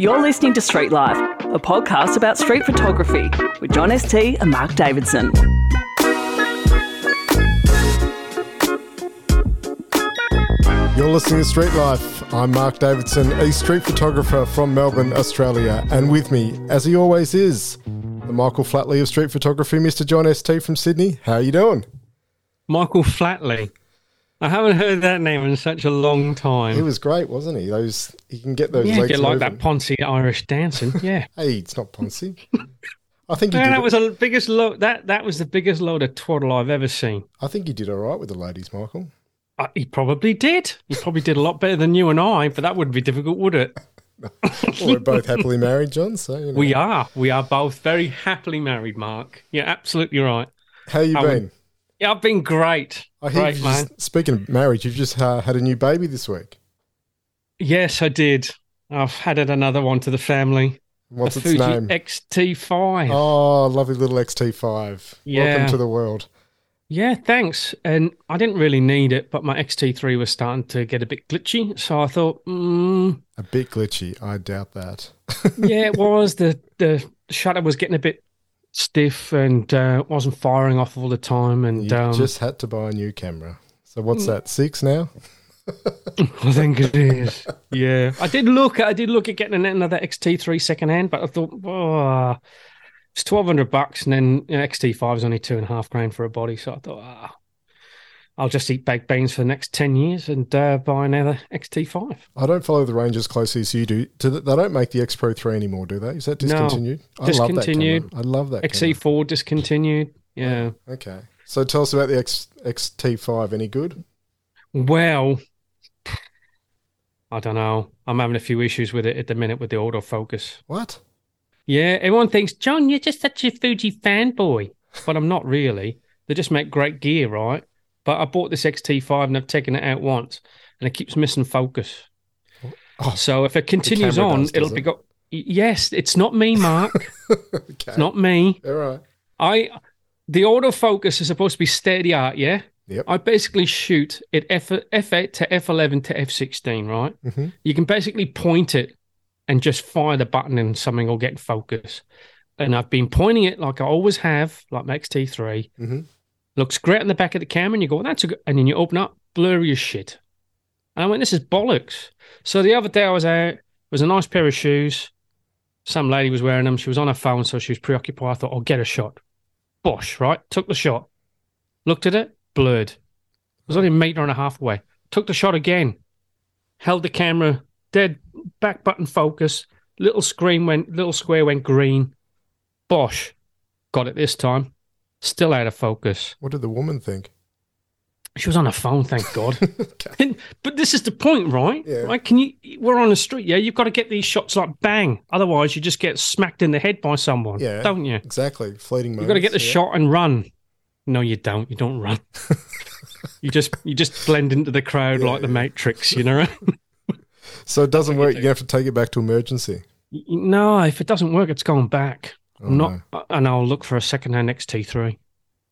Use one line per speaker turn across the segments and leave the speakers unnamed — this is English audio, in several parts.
You're listening to Street Life, a podcast about street photography with John ST and Mark Davidson.
You're listening to Street Life. I'm Mark Davidson, a street photographer from Melbourne, Australia, and with me, as he always is, the Michael Flatley of street photography, Mr. John ST from Sydney. How are you doing?
Michael Flatley. I haven't heard that name in such a long time.
He was great, wasn't he? Those he can get those
yeah, get like
moving.
that Ponzi Irish dancing. Yeah,
Hey, it's not Ponzi. I think he
Man,
did.
that
it-
was the biggest load. That that was the biggest load of twaddle I've ever seen.
I think he did all right with the ladies, Michael.
Uh, he probably did. He probably did a lot better than you and I, but that wouldn't be difficult, would it?
Well, we're both happily married, John. So you know.
We are. We are both very happily married, Mark. You're absolutely right.
How you
I
been?
would- Yeah, I've been great.
I hear
Great, man.
just, speaking of marriage, you've just uh, had a new baby this week.
Yes, I did. I've added another one to the family.
What's its
Fuji
name?
XT5.
Oh, lovely little XT5.
Yeah.
Welcome to the world.
Yeah, thanks. And I didn't really need it, but my XT3 was starting to get a bit glitchy. So I thought, mm,
A bit glitchy. I doubt that.
yeah, it was. The, the shutter was getting a bit stiff and uh, wasn't firing off all the time. And
You
um,
just had to buy a new camera. So what's
Mm.
that? Six now?
I think it is. Yeah, I did look. I did look at getting another XT3 secondhand, but I thought, oh, it's twelve hundred bucks, and then you know, XT5 is only two and a half grand for a body. So I thought, ah, I'll just eat baked beans for the next ten years and uh, buy another XT5.
I don't follow the range as closely as you do. Do they they don't make the X Pro 3 anymore, do they? Is that
No,
discontinued? I
discontinued.
love that. I love that camera.
XE4 discontinued. Yeah.
Okay. So tell us about the X, XT5. Any good?
Well, I don't know. I'm having a few issues with it at the minute with the autofocus.
What?
Yeah, everyone thinks, John, you're just such a Fuji fanboy. But I'm not really. They just make great gear, right? But I bought this XT5 and I've taken it out once and it keeps missing focus.
Oh,
So if it continues on,
does,
it'll be got. Yes, it's not me, Mark.
okay.
it's not me.
All right.
I the autofocus is supposed to be steady art, yeah?
Yep.
I basically shoot it F F8 to F11 to F16, right?
hmm
You can basically point it and just fire the button and something will get focus. And I've been pointing it like I always have, like my XT3.
Mhm.
Looks great on the back of the camera, and you go, that's a good. And then you open up, blurry as shit. And I went, this is bollocks. So the other day I was out, was a nice pair of shoes. Some lady was wearing them. She was on her phone, so she was preoccupied. I thought, I'll get a shot. Bosh, right? Took the shot. Looked at it, blurred. It was only a meter and a half away. Took the shot again. Held the camera dead back button focus. Little screen went, little square went green. Bosh. Got it this time. Still out of focus.
What did the woman think?
She was on her phone, thank God.
Okay.
And- but this is the point, right?
Yeah.
Right? Can you? We're on the street, yeah. You've got to get these shots like bang. Otherwise, you just get smacked in the head by someone,
Yeah.
don't you?
Exactly. Fleeting moments.
You've got to get the
yeah.
shot and run. No, you don't. You don't run. you just you just blend into the crowd
Yeah,
like the. Matrix, you know.
So it doesn't work.
You
have to take it back to emergency.
no, if it doesn't work, it's going back.
Oh,
not,
no.
Uh, and I'll look for a second-hand XT3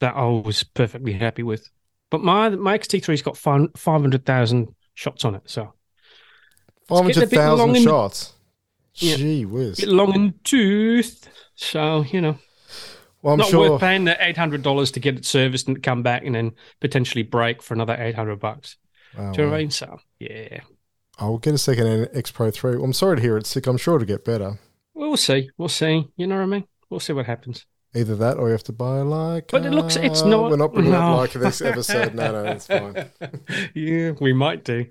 that I was perfectly happy with. But my my XT3's got five hundred thousand shots on it, so
Five
a bit long in
shots.
Yeah.
Gee whiz.
bit long in tooth. So you know,
Well, I'm
not
sure.
worth paying the eight hundred dollars to get it serviced and come back and then potentially break for another eight hundred bucks.
Oh,
Do you know what. I mean? So yeah,
I'll get a second hand X Pro 3. Well, I'm sorry to hear it's sick. I'm sure it'll get better.
we'll see. We'll see. You know what I mean? We'll see what happens.
Either that or you have to buy like.
But it looks- it's not-
We're not bringing
no.
like this episode. No, no, it's fine.
yeah, we might do.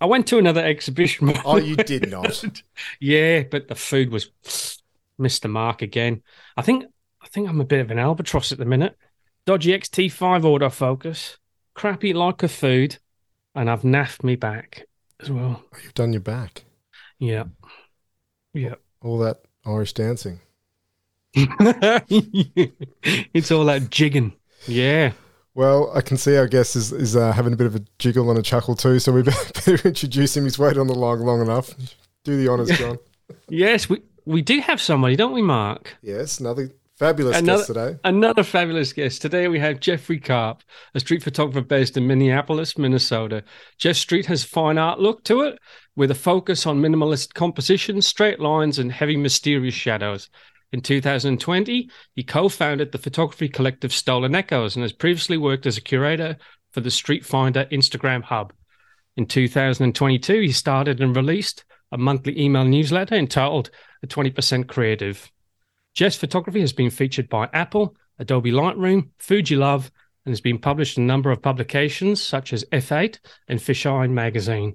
I went to another exhibition.
Oh, you did not.
yeah, but the food was missed the mark again. I think I think I'm a bit of an albatross at the minute. Dodgy XT5 autofocus, crappy Leica food, and I've naffed me back as well.
You've done your back.
Yeah. Yeah.
All that Irish dancing.
it's all that jigging. Yeah.
Well, I can see our guest is, is uh, having a bit of a jiggle and a chuckle too, so we better introduce him. He's waited on the log long enough. Do the honours, John.
Yes, we, we do have somebody, don't we, Mark?
Yes, another Fabulous
another,
guest today.
Another fabulous guest. Today we have Jeffrey Karp, a street photographer based in Minneapolis, Minnesota. Jeff Street has fine art look to it, with a focus on minimalist composition, straight lines, and heavy mysterious shadows. In 2020, he co-founded the photography collective Stolen Echoes and has previously worked as a curator for the Street Finder Instagram hub. In 2022, he started and released a monthly email newsletter entitled "A 20% Creative." Jeff's photography has been featured by Apple, Adobe Lightroom, Fujilove, and has been published in a number of publications such as F8 and Fisheye magazine.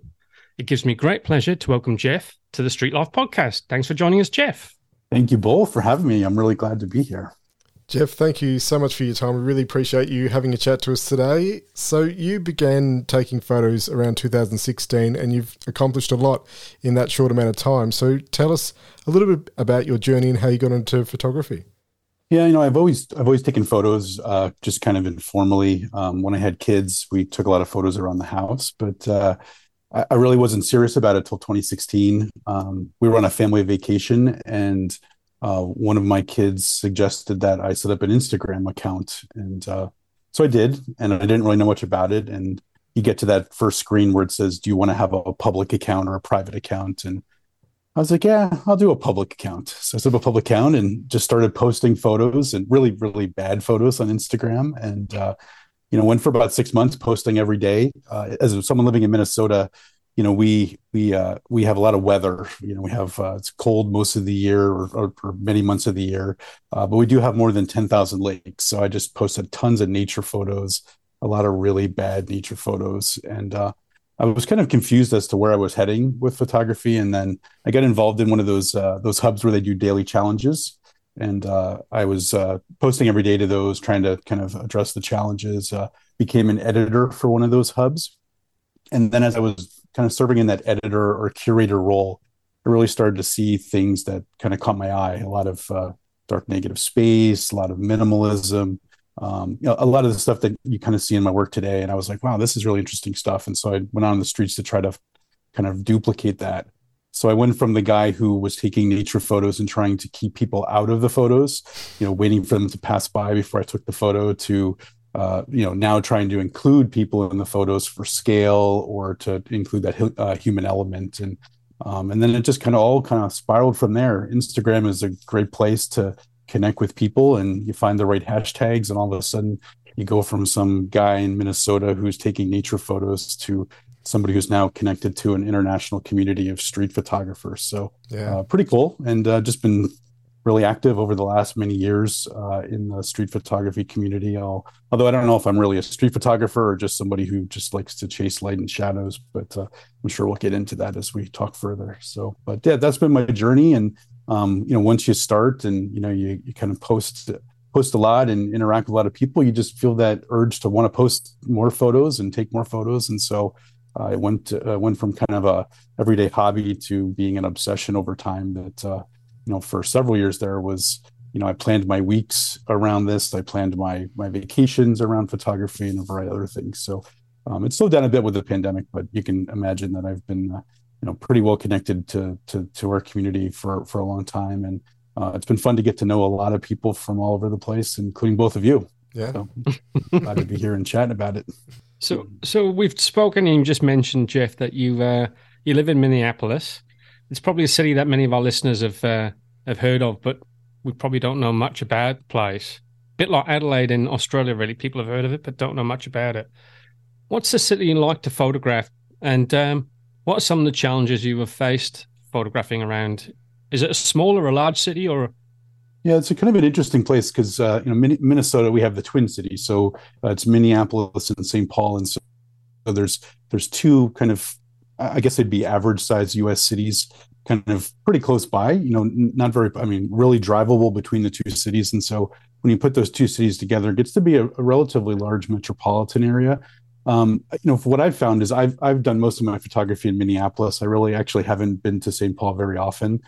It gives me great pleasure to welcome Jeff to the Street Life podcast. Thanks for joining us, Jeff.
Thank you both for having me. I'm really glad to be here.
Jeff, thank you so much for your time. We really appreciate you having a chat to us today. So, you began taking photos around 2016 and you've accomplished a lot in that short amount of time. So, tell us a little bit about your journey and how you got into photography.
Yeah, you know, I've always I've always taken photos, uh, just kind of informally. Um, when I had kids, we took a lot of photos around the house, but uh, I, I, really wasn't serious about it until 2016. Um, we were on a family vacation, and uh, one of my kids suggested that I set up an Instagram account, and uh, so I did. And I didn't really know much about it. And you get to that first screen where it says, "Do you want to have a public account or a private account?" And I was like, "Yeah, I'll do a public account." So I set up a public account and just started posting photos and really, really bad photos on Instagram. And uh, you know, went for about six months posting every day. Uh, as someone living in Minnesota, you know we we uh, we have a lot of weather. You know we have uh, it's cold most of the year or, or, or many months of the year. Uh, but we do have more than 10,000 lakes. So i just posted tons of nature photos a lot of really bad nature photos. And uh, i was kind of confused as to where i was heading with photography. And then i got involved in one of those uh, those hubs where they do daily challenges and uh, i was posting every day to those trying to kind of address the challenges became an editor for one of those hubs and then as i was kind of serving in that editor or curator role, I really started to see things that kind of caught my eye. A lot of uh, dark negative space, a lot of minimalism, um, you know, a lot of the stuff that you kind of see in my work today. And I was like, wow, this is really interesting stuff. And so I went out on the streets to try to kind of duplicate that. So I went from the guy who was taking nature photos and trying to keep people out of the photos, you know, waiting for them to pass by before I took the photo to uh, you know now trying to include people in the photos for scale or to include that uh, human element. And um, and then it just kind of all kind of spiraled from there. Instagram is a great place to connect with people and you find the right hashtags and all of a sudden you go from some guy in minnesota who's taking nature photos to somebody who's now connected to an international community of street photographers so yeah. uh, pretty cool and uh, just been really active over the last many years uh, in the street photography community. I'll, although I don't know if I'm really a street photographer or just somebody who just likes to chase light and shadows, but uh, I'm sure we'll get into that as we talk further. So, but yeah, that's been my journey. And um, you know, once you start and you know you, you kind of post post a lot and interact with a lot of people, you just feel that urge to want to post more photos and take more photos. And so uh, I went to, uh, went from kind of a everyday hobby to being an obsession over time that uh, you know for several years there was you know i planned my weeks around this. I planned my my vacations around photography and a variety of other things. So um, it's slowed down a bit with the pandemic but you can imagine that i've been uh, you know pretty well connected to to to our community for for a long time. And uh, it's been fun to get to know a lot of people from all over the place including both of you.
Yeah.
So, glad to be here and chatting about it
so so we've spoken and you just mentioned jeff that you uh you live in minneapolis it's probably a city that many of our listeners have uh, have heard of, but we probably don't know much about the place. A bit like Adelaide in Australia, really. People have heard of it, but don't know much about it. What's the city like to photograph? And um, what are some of the challenges you have faced photographing around? Is it a small or a large city or?
Yeah, it's a kind of an interesting place because uh, you know Minnesota we have the Twin Cities, so uh, it's Minneapolis and St. Paul, and so there's there's two kind of I guess they'd be average size U.S. cities kind of pretty close by, you know, not very, I mean, really drivable between the two cities. And so when you put those two cities together, it gets to be a, a relatively large metropolitan area. Um, you know, what I've found is I've, I've done most of my photography in Minneapolis. I really actually haven't been to St. Paul very often.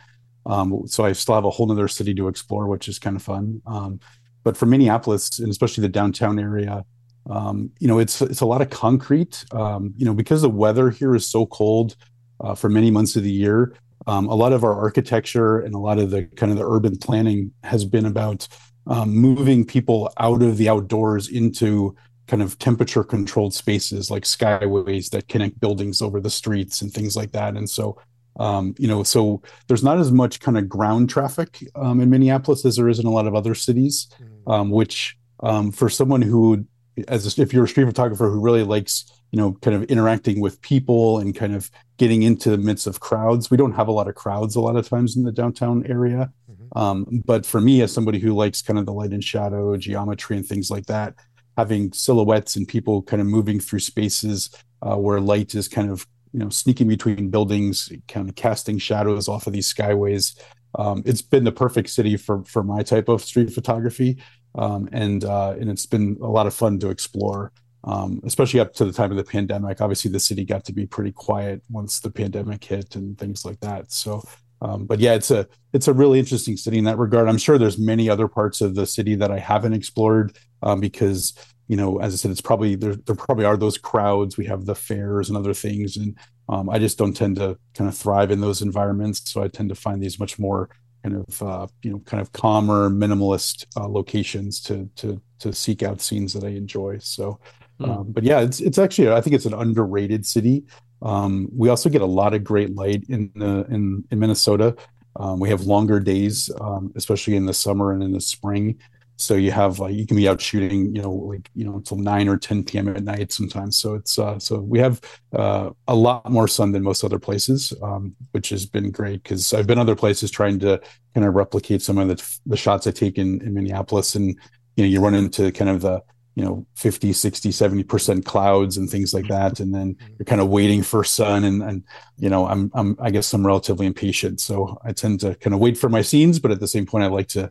Um, so I still have a whole other city to explore, which is kind of fun. Um, but for Minneapolis and especially the downtown area, um, you know, it's it's a lot of concrete. Um, you know, because the weather here is so cold uh, for many months of the year, um, a lot of our architecture and a lot of the kind of the urban planning has been about um, moving people out of the outdoors into kind of temperature controlled spaces like skyways that connect buildings over the streets and things like that. And so, um, you know, so there's not as much kind of ground traffic um, in Minneapolis as there is in a lot of other cities, mm. um, which um, for someone who, as a, if you're a street photographer who really likes, you know, kind of interacting with people and kind of getting into the midst of crowds, we don't have a lot of crowds a lot of times in the downtown area. Mm-hmm. Um, but for me, as somebody who likes kind of the light and shadow, geometry, and things like that, having silhouettes and people kind of moving through spaces uh, where light is kind of you know sneaking between buildings, kind of casting shadows off of these skyways. Um, it's been the perfect city for for my type of street photography, um, and uh, and it's been a lot of fun to explore. Um, especially up to the time of the pandemic. Obviously, the city got to be pretty quiet once the pandemic hit and things like that. So, um, but yeah, it's a it's a really interesting city in that regard. I'm sure there's many other parts of the city that I haven't explored um, because you know, as I said, it's probably there. There probably are those crowds. We have the fairs and other things, and um, I just don't tend to kind of thrive in those environments. So I tend to find these much more kind of uh, you know kind of calmer, minimalist uh, locations to to to seek out scenes that I enjoy. So, hmm. um, but yeah, it's it's actually I think it's an underrated city. Um, we also get a lot of great light in the in in Minnesota. Um, we have longer days, um, especially in the summer and in the spring so you have like you can be out shooting you know like you know until 9 or 10 p.m at night sometimes. So it's uh so we have uh a lot more sun than most other places um which has been great because i've been other places trying to kind of replicate some of the the shots i take in, in minneapolis. And you know you run into kind of the you know 50 60 70% clouds and things like that and then mm-hmm. you're kind of waiting for sun and and you know i'm i'm i guess i'm relatively impatient so i tend to kind of wait for my scenes but at the same point i like to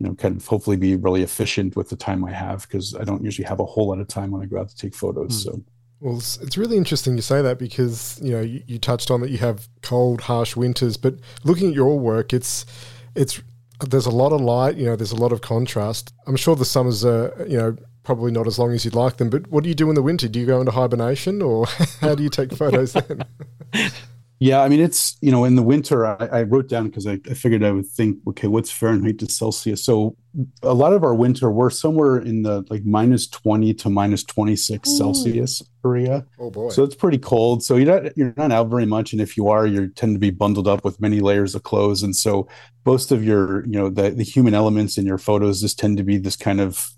you know kind of hopefully be really efficient with the time i have because i don't usually have a whole lot of time when i go out to take photos mm. so
well, it's, it's, really interesting you say that because you know you, you touched on that you have cold, harsh winters, but looking at your work, it's it's there's a lot of light. You know, there's a lot of contrast. I'm sure the summers are you know probably not as long as you'd like them. But what do you do in the winter? Do you go into hibernation, or how do you take photos then?
Yeah, I mean, it's, you know, in the winter, I, I wrote down because I, I, figured I would think, okay, what's Fahrenheit to Celsius? So a lot of our winter, we're somewhere in the like minus 20 to minus 26 mm. Celsius area.
Oh, boy.
So it's pretty cold. So you're not, you're not out very much. And if you are, you tend to be bundled up with many layers of clothes. And so most of your, you know, the, the human elements in your photos just tend to be this kind of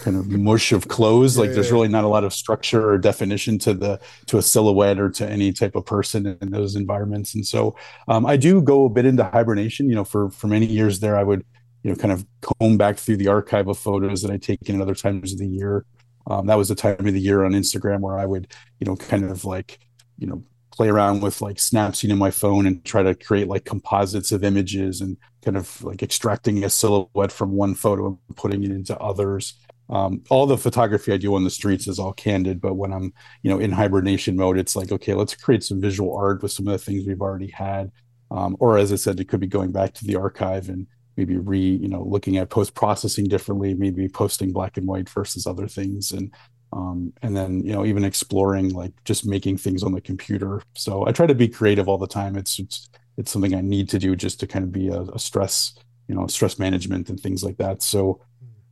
kind of mush of clothes. Yeah, like there's yeah. really not a lot of structure or definition to the to a silhouette or to any type of person in those environments. And so um, I do go a bit into hibernation. You know, for for many years there, I would you know kind of comb back through the archive of photos that I take in at other times of the year. Um, that was the time of the year on Instagram where I would you know kind of like you know play around with like Snapseed in my phone and try to create like composites of images and kind of like extracting a silhouette from one photo and putting it into others um, all the photography I do on the streets is all candid, but when I'm, you know, in hibernation mode, it's like, okay, let's create some visual art with some of the things we've already had. Um, or as I said, it could be going back to the archive and maybe re, you know, looking at post processing differently, maybe posting black and white versus other things, and um, and then you know even exploring like just making things on the computer. So I try to be creative all the time. It's it's it's something I need to do just to kind of be a, a stress, you know, stress management and things like that. So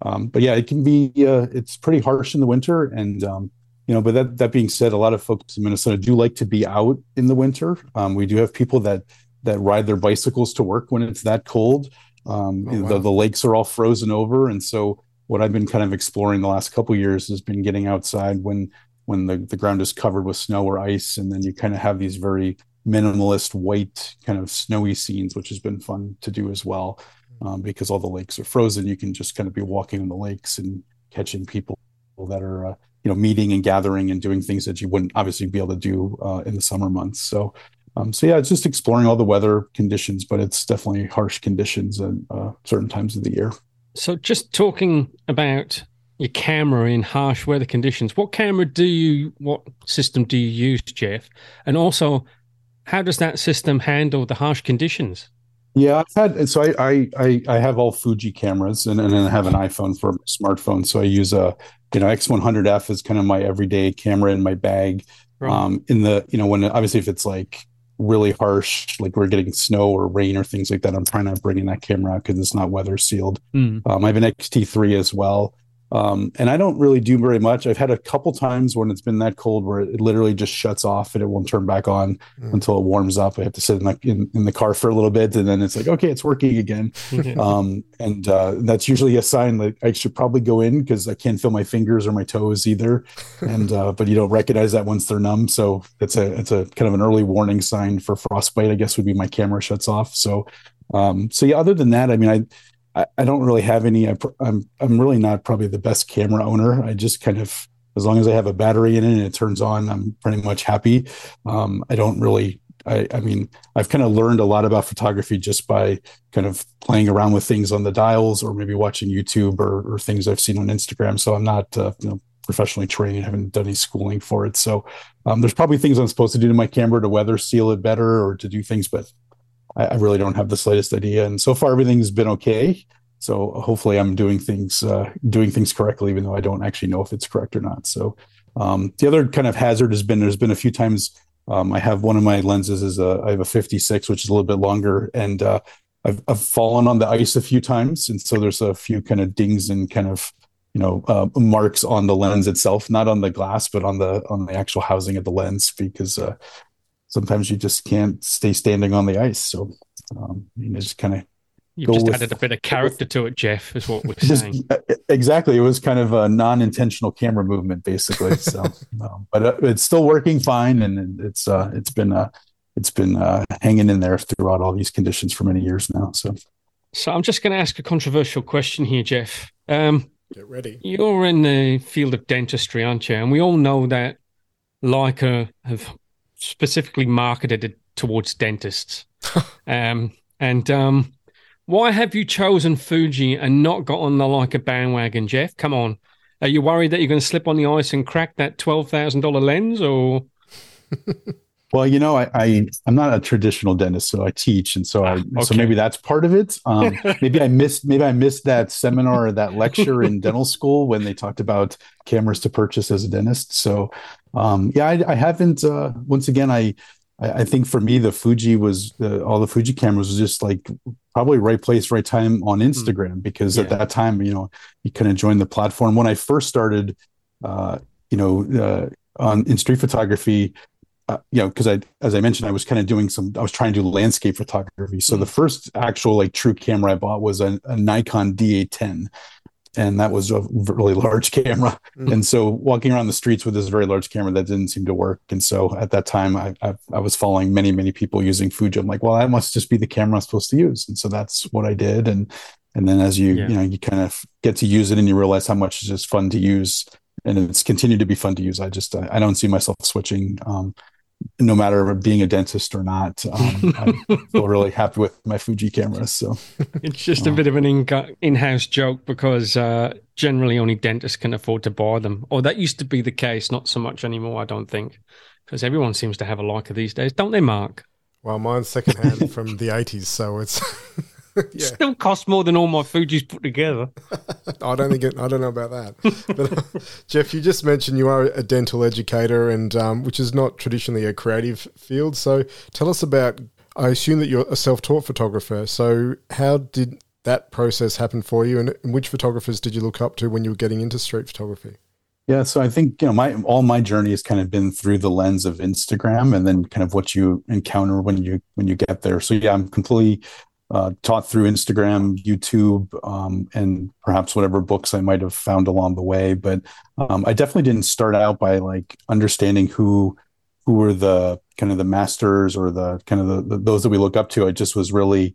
um, but yeah, it can be uh, it's pretty harsh in the winter, and um, you know. But that that being said, a lot of folks in Minnesota do like to be out in the winter. Um, we do have people that that ride their bicycles to work when it's that cold. Um, oh, wow. the, the lakes are all frozen over, and so what I've been kind of exploring the last couple years has been getting outside when when the, the ground is covered with snow or ice, and then you kind of have these very minimalist white kind of snowy scenes, which has been fun to do as well um, because all the lakes are frozen. You can just kind of be walking on the lakes and catching people that are uh, you know meeting and gathering and doing things that you wouldn't obviously be able to do uh, in the summer months. So. Um, so yeah, it's just exploring all the weather conditions, but it's definitely harsh conditions at uh, certain times of the year.
So just talking about your camera in harsh weather conditions, what camera do you, what system do you use, Jeff? And also, how does that system handle the harsh conditions?
Yeah, I've had so I I I have all Fuji cameras and, and then I have an iPhone for my smartphone. So I use a you know X100F is kind of my everyday camera in my bag. Right. Um, in the you know when obviously if it's like really harsh, like we're getting snow or rain or things like that, I'm trying to bring in that camera because it's not weather sealed.
Mm.
Um, I have an XT3 as well. Um, and I don't really do very much. I've had a couple times when it's been that cold where it literally just shuts off and it won't turn back on
Mm.
until it warms up. I have to sit in the, in, in the car for a little bit and then it's like, okay, it's working again. Um, and uh, that's usually a sign that I should probably go in because I can't feel my fingers or my toes either. And uh, but you don't recognize that once they're numb. So it's a it's a kind of an early warning sign for frostbite. I guess would be my camera shuts off. So um, so yeah. Other than that, I mean, I I, I don't really have any. I, I'm I'm really not probably the best camera owner. I just kind of as long as I have a battery in it and it turns on, I'm pretty much happy. Um, I don't really. I, I mean, I've kind of learned a lot about photography just by kind of playing around with things on the dials, or maybe watching YouTube or, or things I've seen on Instagram. So I'm not, uh, you know, professionally trained. haven't done any schooling for it. So um, there's probably things I'm supposed to do to my camera to weather seal it better or to do things, but I, I really don't have the slightest idea. And so far, everything's been okay. So hopefully, I'm doing things uh, doing things correctly, even though I don't actually know if it's correct or not. So um, the other kind of hazard has been there's been a few times um, I have one of my lenses is a I have a 56, which is a little bit longer, and uh, I've, I've fallen on the ice a few times, and so there's a few kind of dings and kind of you know uh, marks on the lens itself, not on the glass, but on the on the actual housing of the lens, because uh, sometimes you just can't stay standing on the ice. So um, you know, just kind of
You've just
with-
added a bit of character to it, Jeff, is what we're
just
saying.
exactly it was kind of a non-intentional camera movement basically so um, but uh, it's still working fine and it's uh it's been uh it's been uh hanging in there throughout all these conditions for many years now so
So I'm just going to ask a controversial question here, Jeff. Um,
Get ready.
you're in the field of dentistry, aren't you? And we all know that Leica have specifically marketed towards dentists. um, and um, why have you chosen Fuji and not got on the Leica bandwagon, Jeff? Come on. Are you worried that you're going to slip on the ice and crack that $12,000 lens or?
well you know i, I i'm not a traditional dentist so i teach and so i
Ah,
so maybe that's part of it. Um maybe i missed maybe i missed that seminar or that lecture in dental school when they talked about cameras to purchase as a dentist. So um yeah i, I haven't uh once again i I I think for me, the Fuji was the, all the Fuji cameras was just like probably right place, right time on Instagram because at that time, you know, you kind of joined the platform. When I first started, uh, you know, uh, on in street photography, uh, you know, because I, as I mentioned, I was kind of doing some, I was trying to do landscape photography. So the first actual like true camera I bought was a, a Nikon D810, and that was a really large camera.
Mm.
And so walking around the streets with this very large camera, that didn't seem to work. And so at that time, I, I, I was following many, many people using Fuji. I'm like, well, that must just be the camera I'm supposed to use. And so that's what I did. And and then as you
Yeah.
you know you kind of get to use it and you realize how much it's just fun to use and it's continued to be fun to use i just i, I don't see myself switching um no matter being a dentist or not um i feel really happy with my fuji cameras so
It's just a bit of an in- in-house joke because uh, generally only dentists can afford to buy them. Or that used to be the case, not so much anymore, I don't think. Because everyone seems to have a Leica these days, don't they, Mark?
Well, mine's secondhand from the 80s, so it's. yeah,
Still costs more than all my Fuji's put together.
I don't think it, I don't know about that. But uh, Jeff, you just mentioned you are a dental educator, and um, which is not traditionally a creative field. So tell us about. I assume that you're a self-taught photographer. So how did that process happen for you, and, and which photographers did you look up to when you were getting into street photography?
yeah so i think you know my all my journey has kind of been through the lens of instagram and then kind of what you encounter when you when you get there so yeah i'm completely uh, taught through Instagram, YouTube, um, and perhaps whatever books I might have found along the way. But um, I definitely didn't start out by like understanding who who were the kind of the masters or the kind of the, the those that we look up to. I just was really,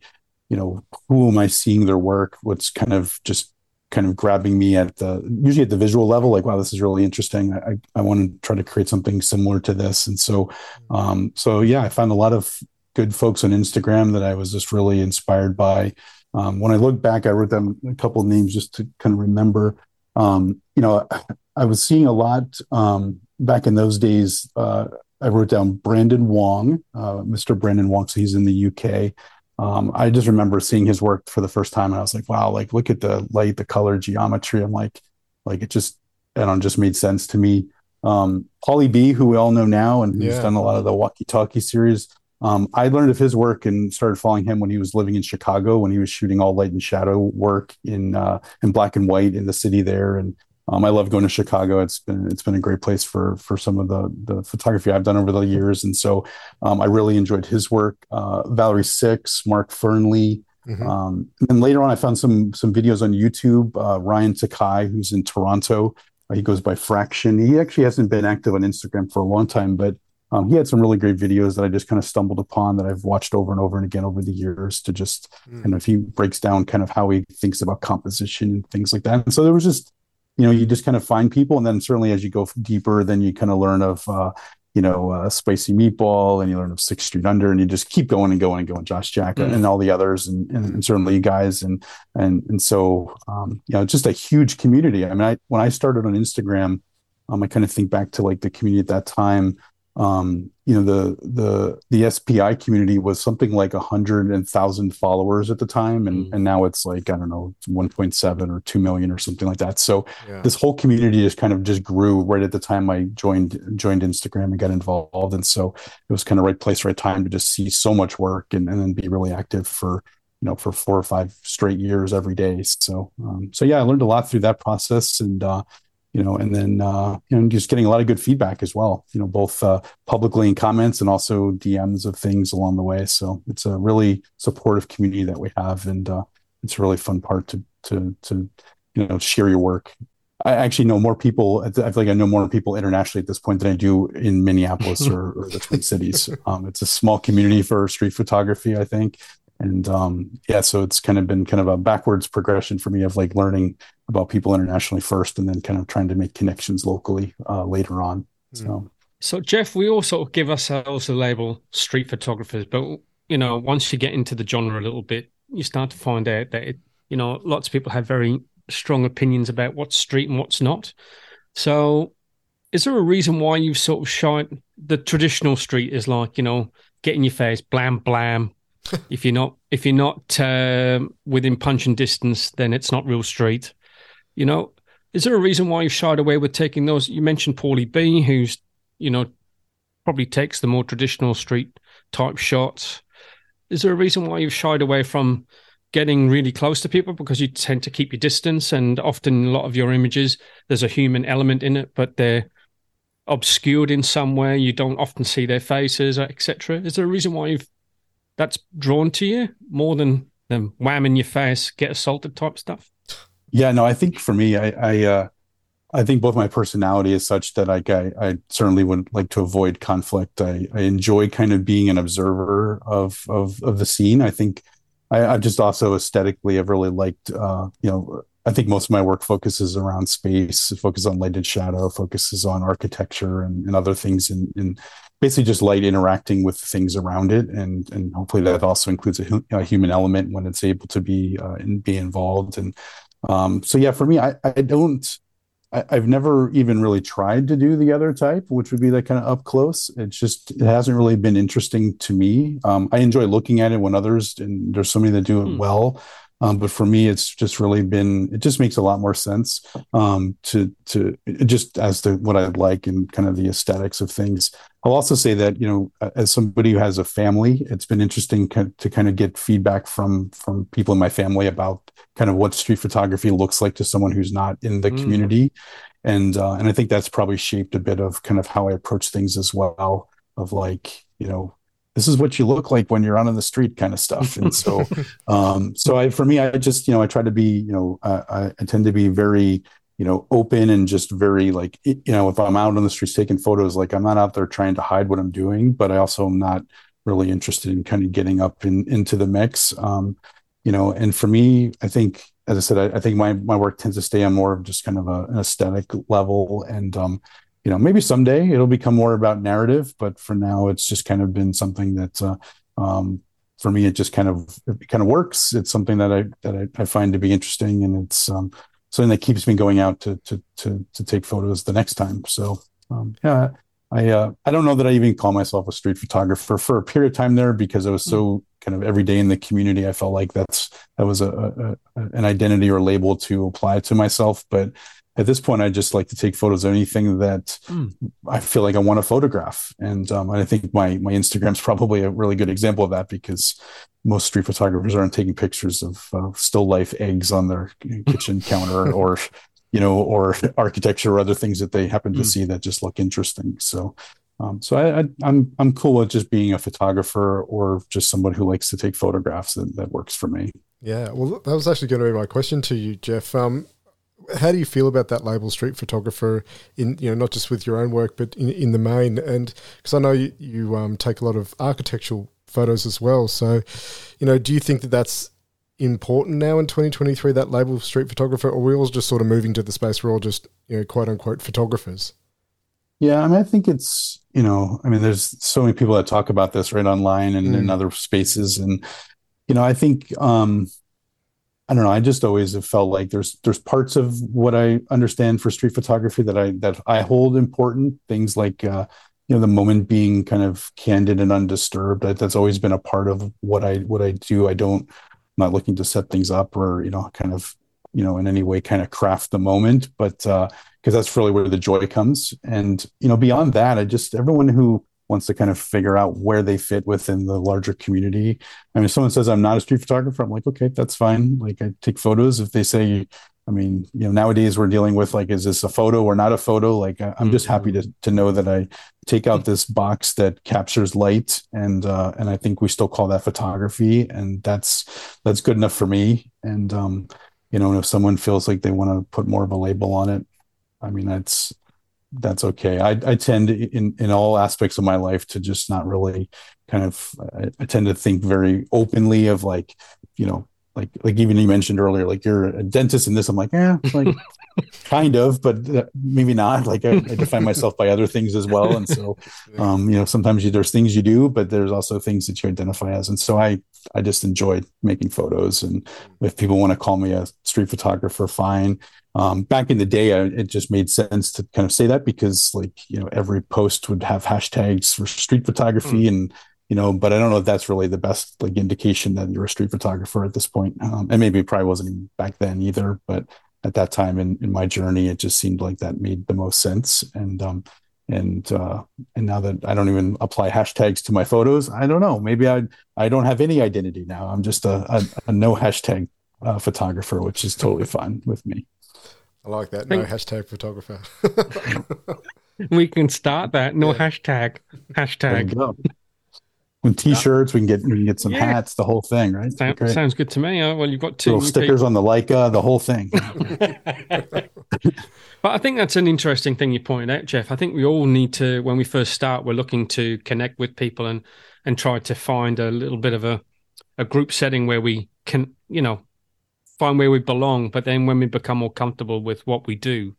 you know, who am I seeing their work? What's kind of just kind of grabbing me at the usually at the visual level like wow this is really interesting i i want to try to create something similar to this and so um so yeah i found a lot of good folks on Instagram that I was just really inspired by. Um, when I look back, I wrote down a couple of names just to kind of remember. Um, you know, I was seeing a lot um, back in those days. Uh, I wrote down Brandon Wong, uh, Mr. Brandon Wong. So he's in the UK. Um, I just remember seeing his work for the first time, and I was like, "Wow! Like, look at the light, the color, geometry." I'm like, like it just, I don't know, just made sense to me. Um, Paulie B, who we all know now, and who's
Yeah.
done a lot of the walkie-talkie series. Um, I learned of his work and started following him when he was living in Chicago, when he was shooting all light and shadow work in uh, in black and white in the city there. And um, I love going to Chicago. It's been it's been a great place for for some of the the photography I've done over the years, and so um, I really enjoyed his work. Uh, Valerie Six, Mark Fernley. Mm-hmm. Um, and later on, I found some some videos on YouTube. Uh, Ryan Takai, who's in Toronto, uh, he goes by Fraction. He actually hasn't been active on Instagram for a long time, but um, he had some really great videos that I just kind of stumbled upon that I've watched over and over and again over the years to just mm. kind of he breaks down kind of how he thinks about composition and things like that. And so there was just you know you just kind of find people and then certainly as you go deeper then you kind of learn of uh, you know uh, spicy meatball and you learn of six street under and you just keep going and going and going josh jack mm. and all the others and, and, and, certainly you guys and and and so um, you know just a huge community i mean i when i started on instagram um, i kind of think back to like the community at that time um, you know the the the SPI community was something like a hundred and thousand followers at the time, and mm. and now it's like I don't know, one point seven or two million or something like that. So yeah. this whole community just kind of just grew right at the time I joined joined Instagram and got involved, and so it was kind of right place, right time to just see so much work and and then be really active for you know for four or five straight years every day. So um, so yeah, I learned a lot through that process, and uh, you know, and then uh, you know, just getting a lot of good feedback as well. You know, both uh, publicly in comments and also DMs of things along the way. So it's a really supportive community that we have, and uh, it's a really fun part to to to you know share your work. I actually know more people. I feel like I know more people internationally at this point than I do in Minneapolis or, or the Twin Cities. Um, it's a small community for street photography, I think, and um, yeah, so it's kind of been kind of a backwards progression for me of like learning about people internationally first, and then kind of trying to make connections locally uh, later on. Hmm. So,
so Jeff, we all sort of give ourselves the label street photographers, but you know, once you get into the genre a little bit, you start to find out that it, you know, lots of people have very strong opinions about what's street and what's not. So, is there a reason why you've sort of shied? The traditional street is like, you know, get in your face, blam blam, if you're not if you're not uh, within punching distance, then it's not real street. You know, is there a reason why you shied away with taking those? You mentioned Paulie B, who's you know probably takes the more traditional street type shots. Is there a reason why you've shied away from getting really close to people because you tend to keep your distance and often a lot of your images there's a human element in it but they're obscured in some way you don't often see their faces etc is there a reason why you've that's drawn to you more than the wham in your face, get assaulted type stuff?
Yeah, no, I think for me, I, I, uh, I think both my personality is such that I, I certainly would like to avoid conflict. I, I enjoy kind of being an observer of of of the scene. I think I, I just also aesthetically I've really liked, uh, you know, I think most of my work focuses around space, focuses on light and shadow, focuses on architecture and, and other things in, in basically just light interacting with things around it. And, and hopefully that also includes a, a human element when it's able to be, uh, and be involved. And um, so, yeah, for me, I, I don't, I, have never even really tried to do the other type, which would be like kind of up close. It's just, it hasn't really been interesting to me. Um, I enjoy looking at it when others, and there's so many that do it hmm. well. Um, but for me, it's just really been, it just makes a lot more sense um, to, to just as to what I like and kind of the aesthetics of things. I'll also say that, you know, as somebody who has a family, it's been interesting to kind of get feedback from, from people in my family about kind of what street photography looks like to someone who's not in the mm. community. And, uh, and I think that's probably shaped a bit of kind of how I approach things as well of like, you know, this is what you look like when you're out on the street kind of stuff. And so um so i for me i just you know i try to be you know I, I tend to be very you know open and just very like you know if i'm out on the streets taking photos like i'm not out there trying to hide what i'm doing but i also am not really interested in kind of getting up in, into the mix. Um you know and for me i think as i said I, I think my my work tends to stay on more of just kind of a, an aesthetic level. And um you know maybe someday it'll become more about narrative but for now it's just kind of been something that uh, um, for me it just kind of it kind of works. It's something that i that i, I find to be interesting and it's um, something that keeps me going out to to to, to take photos the next time. So um, yeah i uh, i don't know that i even call myself a street photographer for a period of time there because i was so kind of every day in the community i felt like that's that was a, a, a an identity or label to apply to myself. But at this point, I just like to take photos of anything that
Mm.
I feel like I want to photograph. And um, I think my my Instagram's probably a really good example of that because most street photographers aren't taking pictures of uh, still life eggs on their kitchen counter or you know or architecture or other things that they happen to
Mm.
see that just look interesting. So. Um, so I, I, I'm I'm cool with just being a photographer or just somebody who likes to take photographs. That, that works for me.
Yeah, well, that was actually going to be my question to you, Jeff. Um, how do you feel about that label, street photographer? In you know, not just with your own work, but in, in the main, and because I know you, you um, take a lot of architectural photos as well. So, you know, do you think that that's important now in 2023? That label, street photographer, or we're we all just sort of moving to the space? Where we're all just you know, quote unquote photographers.
Yeah, I mean, I think it's, you know, I mean, there's so many people that talk about this right online and in
Mm.
other spaces. And, you know, I think, um, I don't know, I just always have felt like there's there's parts of what I understand for street photography that I that I hold important, things like uh, you know, the moment being kind of candid and undisturbed. That, that's always been a part of what I what I do. I don't I'm not looking to set things up or, you know, kind of, you know, in any way kind of craft the moment, but uh because that's really where the joy comes. And you know, beyond that, I just everyone who wants to kind of figure out where they fit within the larger community. I mean, if someone says I'm not a street photographer, I'm like, okay, that's fine. Like I take photos. If they say, I mean, you know, nowadays we're dealing with like, is this a photo or not a photo? Like I'm just happy to to know that I take out this box that captures light, and uh, and I think we still call that photography, and that's that's good enough for me. And um, you know, and if someone feels like they want to put more of a label on it, I mean, that's that's okay. I, I tend in in all aspects of my life to just not really kind of. I, I tend to think very openly of like, you know, like like even you mentioned earlier, like you're a dentist and this. I'm like, yeah, like kind of, but maybe not. Like I, I define myself by other things as well, and so um, you know, sometimes you, there's things you do, but there's also things that you identify as. And so I I just enjoyed making photos, and if people want to call me a street photographer, fine um, back in the day, I, it just made sense to kind of say that because, like, you know, every post would have hashtags for street photography, and you know, but I don't know if that's really the best like indication that you're a street photographer at this point. Um, and maybe it probably wasn't even back then either, but at that time in, in my journey, it just seemed like that made the most sense. And um, and uh, and now that I don't even apply hashtags to my photos, I don't know. Maybe I I don't have any identity now. I'm just a a, a no hashtag uh, photographer, which is totally fine with me.
I like that. No
Think-
hashtag photographer.
We can start that. No
Yeah.
hashtag. Hashtag.
go. With t-shirts, we can get we can get some
Yeah.
hats, the whole thing, right?
Sound,
Great.
sounds good to me. Oh, well, you've got two
Little stickers on the Leica, the whole thing.
But I think that's an interesting thing you pointed out, Jeff. I think we all need to, when we first start, we're looking to connect with people and and try to find a little bit of a a group setting where we can, you know, find where we belong. But then when we become more comfortable with what we do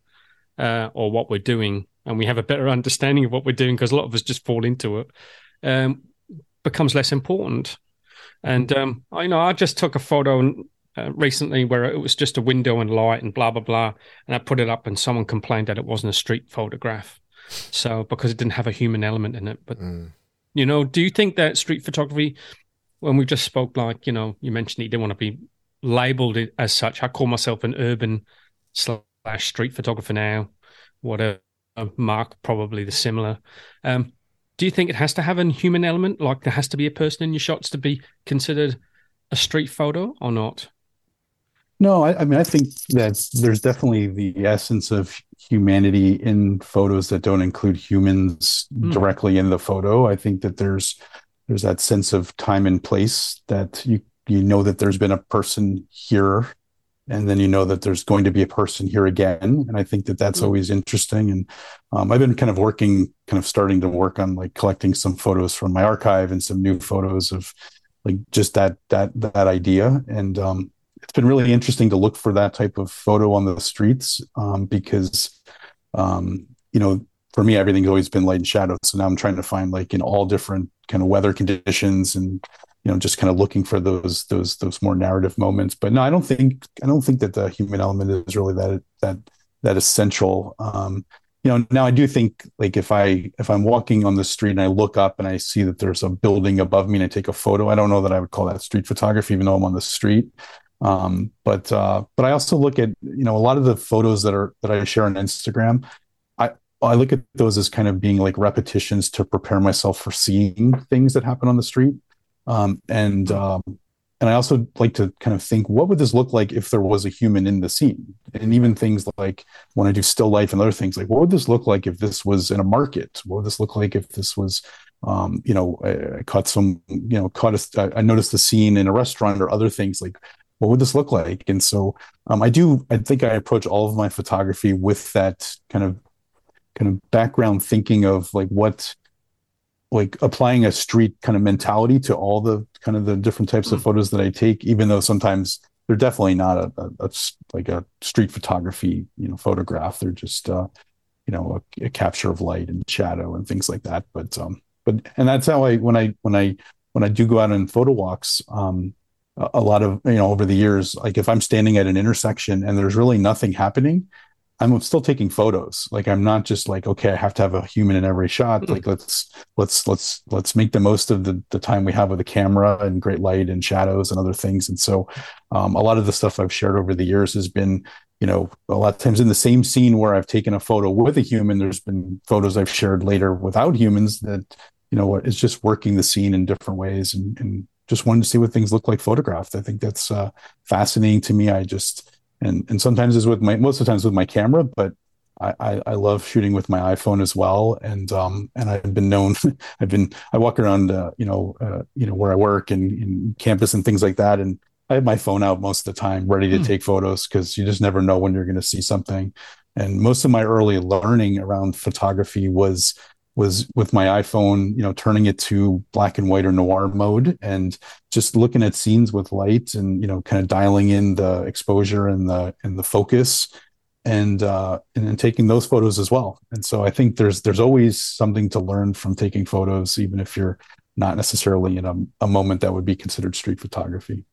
uh, or what we're doing, and we have a better understanding of what we're doing, because a lot of us just fall into it, um, becomes less important. And um, I you know I just took a photo uh, recently where it was just a window and light and blah blah blah, and I put it up, and someone complained that it wasn't a street photograph, so because it didn't have a human element in it. But
Mm.
you know, do you think that street photography, when we just spoke, like you know, you mentioned you didn't want to be labeled it as such. I call myself an urban slash street photographer now. Whatever, Mark probably the similar. Um, do you think it has to have a human element, like there has to be a person in your shots to be considered a street photo or not?
No, I, I mean I think that there's definitely the essence of humanity in photos that don't include humans
Hmm.
directly in the photo. I think that there's there's that sense of time and place that you you know that there's been a person here and then you know that there's going to be a person here again. And i think that that's
Mm.
always interesting. And um, i've been kind of working kind of starting to work on like collecting some photos from my archive and some new photos of like just that that that idea. And um, it's been really interesting to look for that type of photo on the streets um, because um, you know for me everything's always been light and shadow. So now i'm trying to find like in all different kind of weather conditions and you know just kind of looking for those those those more narrative moments but no i don't think i don't think that the human element is really that that that essential um you know now i do think like if i if i'm walking on the street and i look up and i see that there's a building above me and i take a photo i don't know that i would call that street photography even though i'm on the street Um, but uh, but I also look at you know a lot of the photos that are that I share on Instagram. I I look at those as kind of being like repetitions to prepare myself for seeing things that happen on the street. Um, and um, and I also like to kind of think, what would this look like if there was a human in the scene? And even things like when I do still life and other things, like what would this look like if this was in a market? What would this look like if this was, um, you know, I, I, caught some, you know, caught a, I noticed the scene in a restaurant or other things like, what would this look like? And so um, I do, I think I approach all of my photography with that kind of, kind of background thinking of like what like applying a street kind of mentality to all the kind of the different types of hmm. photos that I take, even though sometimes they're definitely not a, a, a like a street photography, you know, photograph. They're just, uh, you know, a, a, capture of light and shadow and things like that. But, um, but, and that's how I, when I, when I, when I do go out on photo walks, um, a, a lot of, you know, over the years, like if I'm standing at an intersection and there's really nothing happening, I'm still taking photos. Like I'm not just like, okay, I have to have a human in every shot. Mm-hmm. Like let's let's let's let's make the most of the the time we have with the camera and great light and shadows and other things. And so um, a lot of the stuff I've shared over the years has been, you know, a lot of times in the same scene where I've taken a photo with a human, there's been photos I've shared later without humans that, you know, is just working the scene in different ways and, and just wanted to see what things look like photographed. I think that's uh, fascinating to me. I just and and sometimes it's with my most of the times with my camera, but I, I, I love shooting with my iPhone as well. And um and I've been known I've been I walk around uh, you know uh, you know where I work and in campus and things like that, and I have my phone out most of the time, ready to mm. take photos because you just never know when you're going to see something. And most of my early learning around photography was was with my iPhone, you know, turning it to black and white or noir mode and just looking at scenes with light and, you know, kind of dialing in the exposure and the, and the focus and, uh, and then taking those photos as well. And so I think there's, there's always something to learn from taking photos, even if you're not necessarily in a, a moment that would be considered street photography.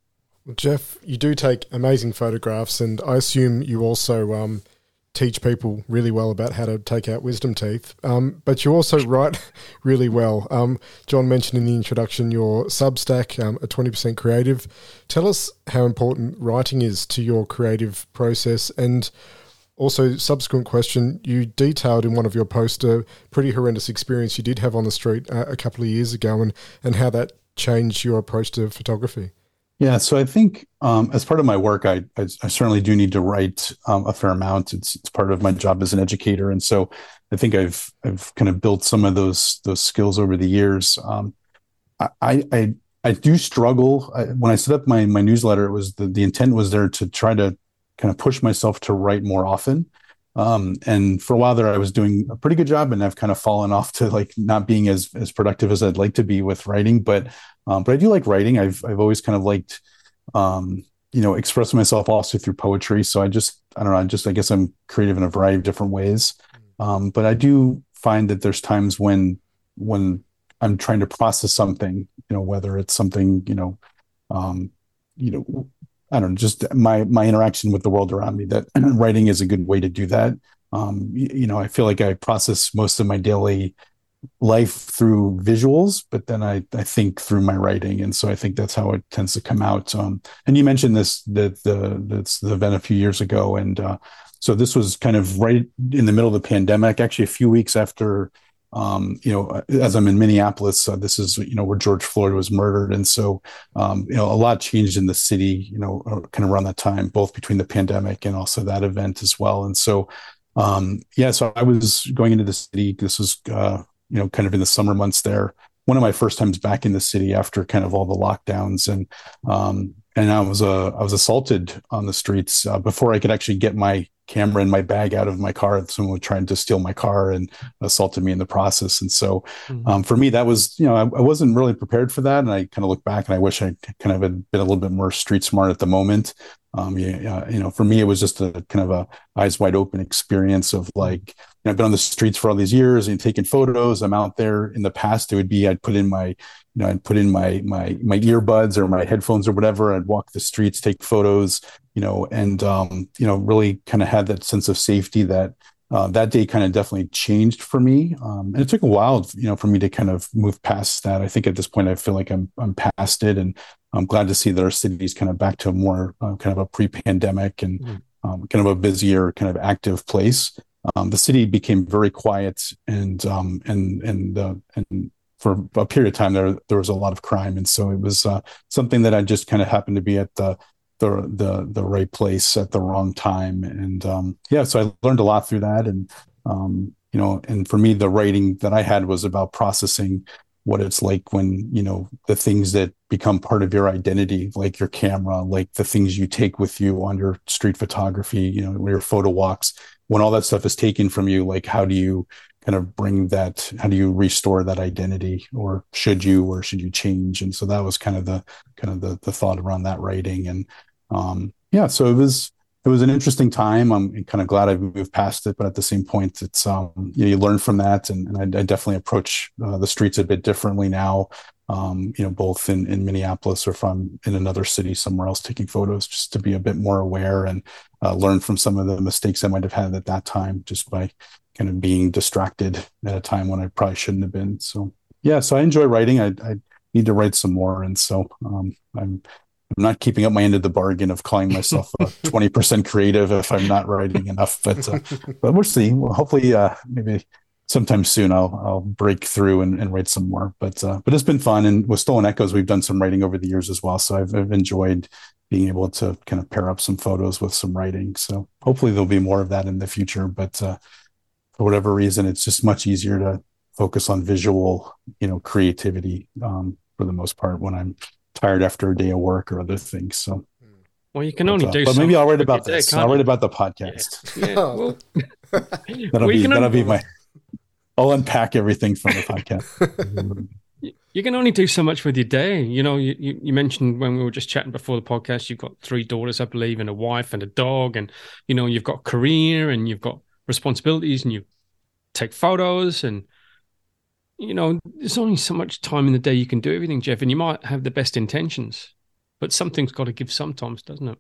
Jeff, you do take amazing photographs, and I assume you also um, teach people really well about how to take out wisdom teeth. Um, but you also write really well. Um, John mentioned in the introduction your Substack, um, a 20% creative. Tell us how important writing is to your creative process. And also, subsequent question, you detailed in one of your posts a pretty horrendous experience you did have on the street uh, a couple of years ago and, and how that changed your approach to photography.
Yeah, so I think um, as part of my work, I, I, I certainly do need to write um, a fair amount. It's it's part of my job as an educator, and so I think I've I've kind of built some of those those skills over the years. Um, I, I I do struggle I, when I set up my my newsletter. It was the the intent was there to try to kind of push myself to write more often. Um, and for a while there, I was doing a pretty good job, and I've kind of fallen off to like not being as as productive as I'd like to be with writing. But um, but I do like writing. I've I've always kind of liked um, you know expressing myself also through poetry. So I just I don't know. I just I guess I'm creative in a variety of different ways. Um, but I do find that there's times when when I'm trying to process something, you know, whether it's something you know, um, you know I don't know, just my my interaction with the world around me. That writing is a good way to do that. Um, you, you, know, I feel like I process most of my daily life through visuals, but then I I think through my writing, and so I think that's how it tends to come out. Um, and you mentioned this that the that's the event a few years ago, and uh, so this was kind of right in the middle of the pandemic, actually a few weeks after um, you know, as I'm in Minneapolis, uh, this is, you know, where George Floyd was murdered. And so, um, you know, a lot changed in the city, you know, uh, kind of around that time, both between the pandemic and also that event as well. And so, um, yeah, so I was going into the city. This was, uh, you know, kind of in the summer months there. One of my first times back in the city after kind of all the lockdowns. And, um, and I was, uh, I was assaulted on the streets uh, before I could actually get my camera in my bag out of my car. Someone was trying to steal my car and assaulted me in the process. And so, mm-hmm. um, for me, that was you know I, I, wasn't really prepared for that, and I kind of look back and I wish I kind of had been a little bit more street smart at the moment. Um, yeah, you know, for me, it was just a kind of a eyes wide open experience of like, you know, I've been on the streets for all these years and taking photos. I'm out there. In the past, it would be I'd put in my, you know, I'd put in my my my earbuds or my headphones or whatever. I'd walk the streets, take photos, you know, and um, you know, really kind of had that sense of safety that uh, that day kind of definitely changed for me. Um, and it took a while, you know, for me to kind of move past that. I think at this point, I feel like I'm I'm past it, and I'm glad to see that our city is kind of back to a more uh, kind of a pre-pandemic and mm. um, kind of a busier, kind of active place. Um, the city became very quiet, and um, and and uh, and for a period of time there there was a lot of crime, and so it was uh, something that I just kind of happened to be at the the the the right place at the wrong time. And um, yeah so i learned a lot through that. And um, you know and for me the writing that i had was about processing what it's like when you know the things that become part of your identity like your camera like the things you take with you on your street photography you know your photo walks when all that stuff is taken from you like how do you kind of bring that how do you restore that identity? Or should you or should you change? And so that was kind of the kind of the, the thought around that writing. And um, yeah, so it was it was an interesting time. I'm kind of glad I've moved past it, but at the same point, it's um, you, know, you learn from that, and, and I, I, definitely approach uh, the streets a bit differently now. Um, you know, both in in Minneapolis or from in another city somewhere else, taking photos just to be a bit more aware and uh, learn from some of the mistakes I might have had at that time, just by kind of being distracted at a time when I probably shouldn't have been. So yeah, so I enjoy writing. I, I need to write some more, and so um, I'm I'm not keeping up my end of the bargain of calling myself a 20% creative if I'm not writing enough, but uh, but we'll see. Well, hopefully, uh, maybe sometime soon I'll I'll break through and, and write some more. But uh, but it's been fun, and with Stolen Echoes, we've done some writing over the years as well. So I've, I've enjoyed being able to kind of pair up some photos with some writing. So hopefully there'll be more of that in the future. But uh, for whatever reason, it's just much easier to focus on visual, you know, creativity um, for the most part when I'm tired after a day of work or other things. So, hmm.
well, you can only
but,
do.
But maybe I'll write about this. Day, I'll write about the podcast. Yeah. yeah. Well, that'll be that'll only, be my. I'll unpack everything from the podcast.
you can only do so much with your day. You know, you, you, you, mentioned when we were just chatting before the podcast, you've got three daughters, I believe, and a wife and a dog, and you know, you've got career and you've got responsibilities, and you take photos and you know, there's only so much time in the day you can do everything, Jeff, and you might have the best intentions, but something's got to give sometimes, doesn't it?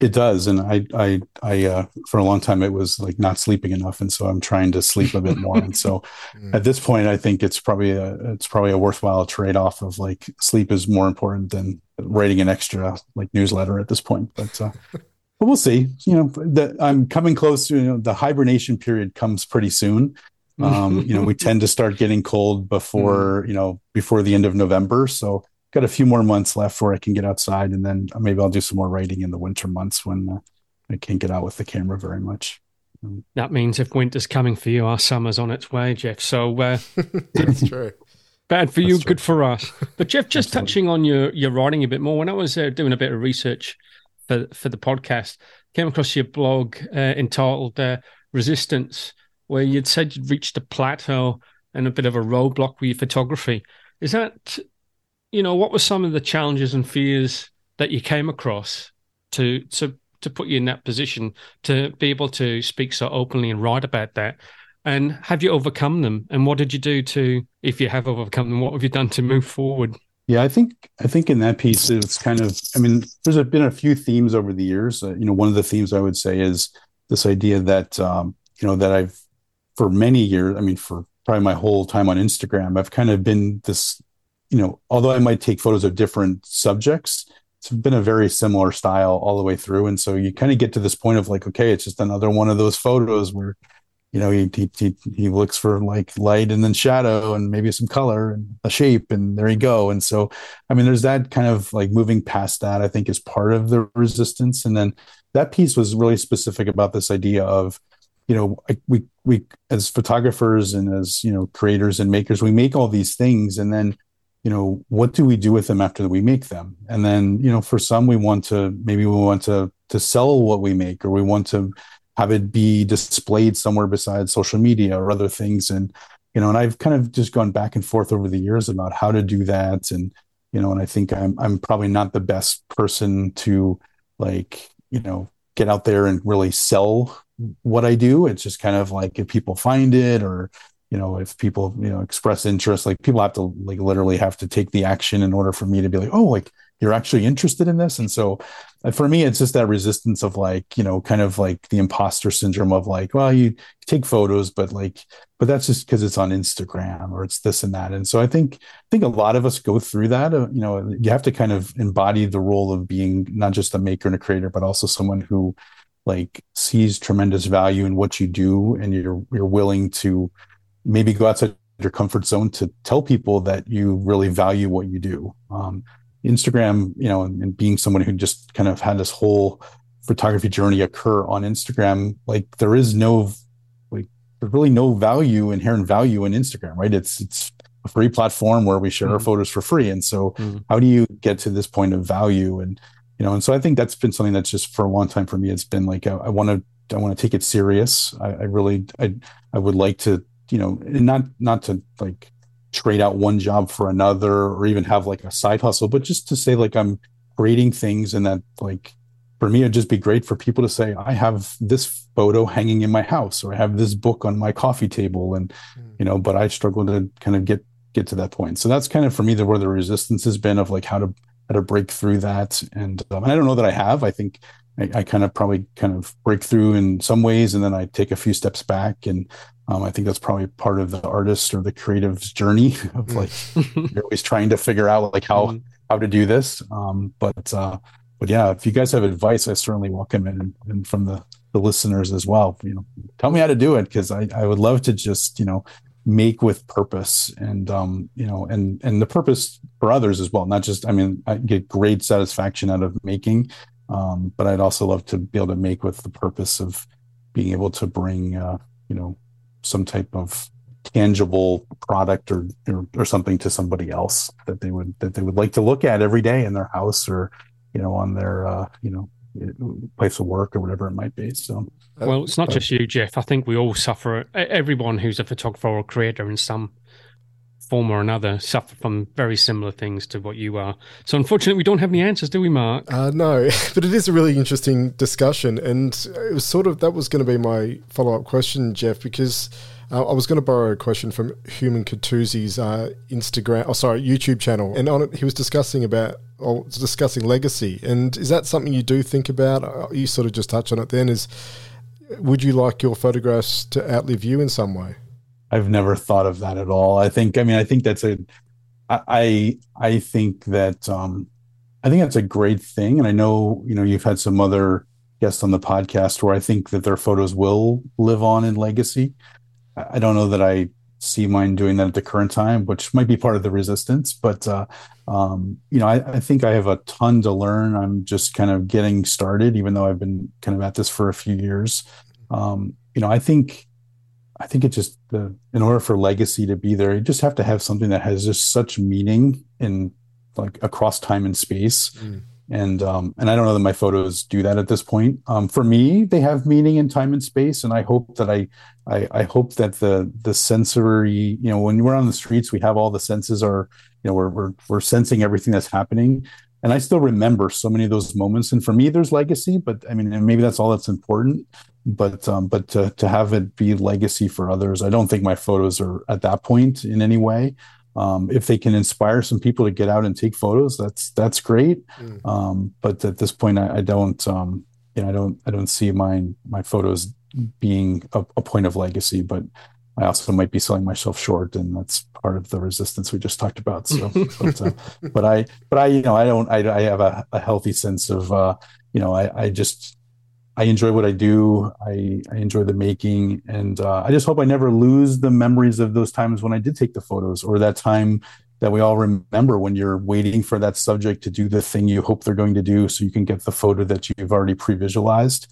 It does, and I, I, I, uh, for a long time, it was like not sleeping enough, and so I'm trying to sleep a bit more. and so, mm. at this point, I think it's probably a, it's probably a worthwhile trade off of like sleep is more important than writing an extra like newsletter at this point. But, uh, but we'll see. You know, the, I'm coming close to you know the hibernation period comes pretty soon, um, you know, we tend to start getting cold before, mm. you know, before the end of November. So got a few more months left where I can get outside and then maybe I'll do some more writing in the winter months when uh, I can't get out with the camera very much.
Um, that means if winter's coming for you, our summer's on its way, Jeff. So uh,
that's true.
Bad for you, good for us. But Jeff, just Absolutely. touching on your your writing a bit more. When I was uh, doing a bit of research for for the podcast, came across your blog uh, entitled uh, "Resistance." Where you'd said you'd reached a plateau and a bit of a roadblock with your photography. Is that, you know, what were some of the challenges and fears that you came across to to to put you in that position to be able to speak so openly and write about that? And have you overcome them? And what did you do to, if you have overcome them, what have you done to move forward?
Yeah, I think I think in that piece it's kind of. I mean, there's been a few themes over the years. Uh, you know, one of the themes I would say is this idea that um, you know that I've for many years, I mean, for probably my whole time on Instagram, I've kind of been this, you know, although I might take photos of different subjects, it's been a very similar style all the way through. And so you kind of get to this point of like, okay, it's just another one of those photos where, you know, he, he, he looks for like light and then shadow and maybe some color and a shape and there you go. And so, I mean, there's that kind of like moving past that, I think is part of the resistance. And then that piece was really specific about this idea of, you know we we as photographers and as you know creators and makers we make all these things and then you know what do we do with them after we make them? And then you know for some we want to maybe we want to to sell what we make or we want to have it be displayed somewhere besides social media or other things. And you know and i've kind of just gone back and forth over the years about how to do that. And you know and i think i'm i'm probably not the best person to like you know get out there and really sell what I do. It's just kind of like if people find it or you know if people you know express interest like people have to like literally have to take the action in order for me to be like oh like you're actually interested in this and so for me, it's just that resistance of like, you know, kind of like the imposter syndrome of like, well, you take photos, but like, but that's just because it's on Instagram or it's this and that. And so I think, I think a lot of us go through that. Uh, you know, you have to kind of embody the role of being not just a maker and a creator, but also someone who like sees tremendous value in what you do and you're, you're willing to maybe go outside your comfort zone to tell people that you really value what you do. Um, Instagram, you know, and, and being someone who just kind of had this whole photography journey occur on Instagram, like there is no like there's really no value, inherent value in Instagram, right? It's it's a free platform where we share mm our photos for free. And so mm how do you get to this point of value? And you know, and so I think that's been something that's just for a long time for me. It's been like I want to I want to take it serious. I, I really I I would like to, you know, not not to like trade out one job for another or even have like a side hustle, but just to say like I'm creating things and that like for me it'd just be great for people to say I have this photo hanging in my house or I have this book on my coffee table and mm. you know, but I struggle to kind of get get to that point. So that's kind of for me the where the resistance has been of like how to how to break through that. And, um, and I don't know that I have. I think I, I, kind of probably kind of break through in some ways, and then I take a few steps back. And um, I think that's probably part of the artist or the creative's journey of mm. like you're always trying to figure out like how mm. how to do this. Um, but uh, but yeah, if you guys have advice, I certainly welcome it, and, and from the the listeners as well. You know, tell me how to do it because I I would love to just you know make with purpose and um you know and and the purpose for others as well not just i mean i get great satisfaction out of making um but i'd also love to be able to make with the purpose of being able to bring uh you know some type of tangible product or, or, or something to somebody else that they would that they would like to look at every day in their house or you know on their uh you know place of work or whatever it might be. So
well, it's not just you, Jeff. I think we all suffer. Everyone who's a photographer or creator in some form or another suffer from very similar things to what you are. So, unfortunately, we don't have any answers, do we, Mark?
Uh, no, but it is a really interesting discussion, and it was sort of that was going to be my follow up question, Jeff, because. Uh, I was going to borrow a question from Human Katuzi's uh, Instagram, oh sorry, YouTube channel, and on it he was discussing about, or discussing legacy. And is that something you do think about? Uh, you sort of just touched on it. Then is would you like your photographs to outlive you in some way?
I've never thought of that at all. I think, I mean, I think that's a, I, I think that, um, I think that's a great thing. And I know, you know, you've had some other guests on the podcast where I think that their photos will live on in legacy. I don't know that I see mine doing that at the current time, which might be part of the resistance. But uh, um, you know, I, I, think I have a ton to learn. I'm just kind of getting started, even though I've been kind of at this for a few years. Um, you know, I think I think it just the in order for legacy to be there, you just have to have something that has just such meaning in like across time and space. Mm and um, and I don't know that my photos do that at this point. Um, for me, they have meaning in time and space, and I hope that I, I, I hope that the the sensory, you know, when we're on the streets, we have all the senses are, you know, we're we're we're sensing everything that's happening, and I still remember so many of those moments. And for me, there's legacy, but I mean, and maybe that's all that's important. But um, but to to have it be legacy for others, I don't think my photos are at that point in any way um, if they can inspire some people to get out and take photos, that's that's great. Mm. Um, but at this point, I, I don't, um, you know, I don't, I don't see my my photos being a, a, point of legacy. But I also might be selling myself short, and that's part of the resistance we just talked about. So, but, uh, but, I, but I, you know, I don't, I, I have a, a healthy sense of, uh, you know, I, I just I enjoy what I do. I, I enjoy the making, and uh, I just hope I never lose the memories of those times when I did take the photos, or that time that we all remember when you're waiting for that subject to do the thing you hope they're going to do, so you can get the photo that you've already pre-visualized.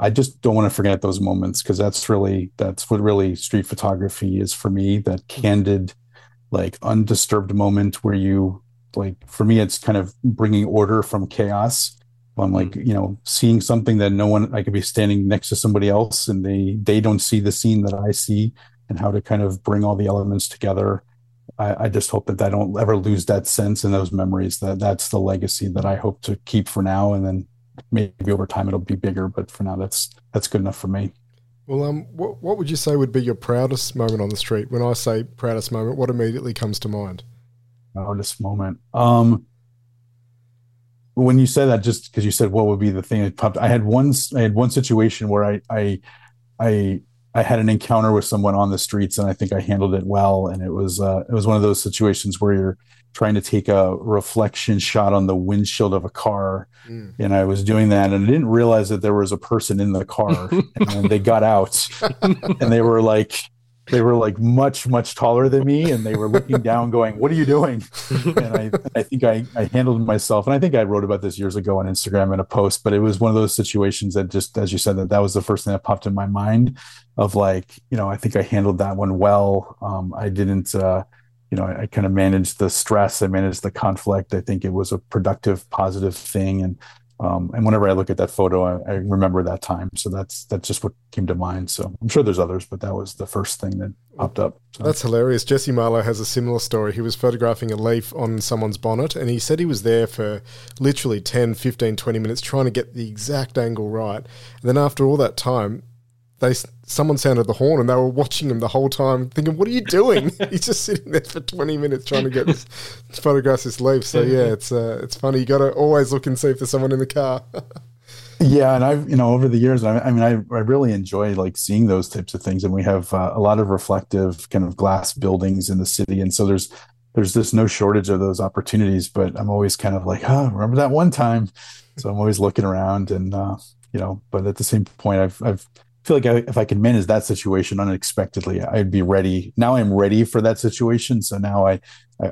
I just don't want to forget those moments because that's really that's what really street photography is for me. That candid, like undisturbed moment where you like for me, it's kind of bringing order from chaos I'm like, you know, seeing something that no one I could be standing next to somebody else and they they don't see the scene that I see and how to kind of bring all the elements together. I, I just hope that I don't ever lose that sense and those memories. That that's the legacy that I hope to keep for now, and then maybe over time it'll be bigger. But for now, that's that's good enough for me.
Well, um, what what would you say would be your proudest moment on the street? When I say proudest moment, what immediately comes to mind?
Proudest moment. Um, when you said that, just because you said what would be the thing that popped, I had one I had one situation where I I I I had an encounter with someone on the streets, and I think I handled it well. And it was uh, it was one of those situations where you're trying to take a reflection shot on the windshield of a car, mm. and I was doing that, and I didn't realize that there was a person in the car, and they got out, and they were like they were like much much taller than me and they were looking down going what are you doing? And i i think i i handled myself and i think i wrote about this years ago on instagram in a post but it was one of those situations that just as you said that that was the first thing that popped in my mind of like you know i think i handled that one well. Um, i didn't uh, you know i, I kind of managed the stress i managed the conflict. I think it was a productive positive thing and um, and whenever I look at that photo, I, I, remember that time. So that's that's just what came to mind. So I'm sure there's others, but that was the first thing that popped up. So.
That's hilarious. Jesse Marlow has a similar story. He was photographing a leaf on someone's bonnet, and he said he was there for literally 10, 15, 20 minutes trying to get the exact angle right. And then after all that time, they someone sounded the horn and they were watching him the whole time, thinking, "What are you doing?" He's just sitting there for twenty minutes trying to get this photograph this leaf. So yeah, it's uh, it's funny. You got to always look and see if there's someone in the car.
yeah, and I've you know over the years, I, I mean, I, I really enjoy like seeing those types of things, and we have uh, a lot of reflective kind of glass buildings in the city, and so there's there's just no shortage of those opportunities. But I'm always kind of like, oh, remember that one time? So I'm always looking around, and uh, you know, but at the same point, I've I've feel like I, if I could manage that situation unexpectedly, I'd be ready. Now I'm ready for that situation. So now I,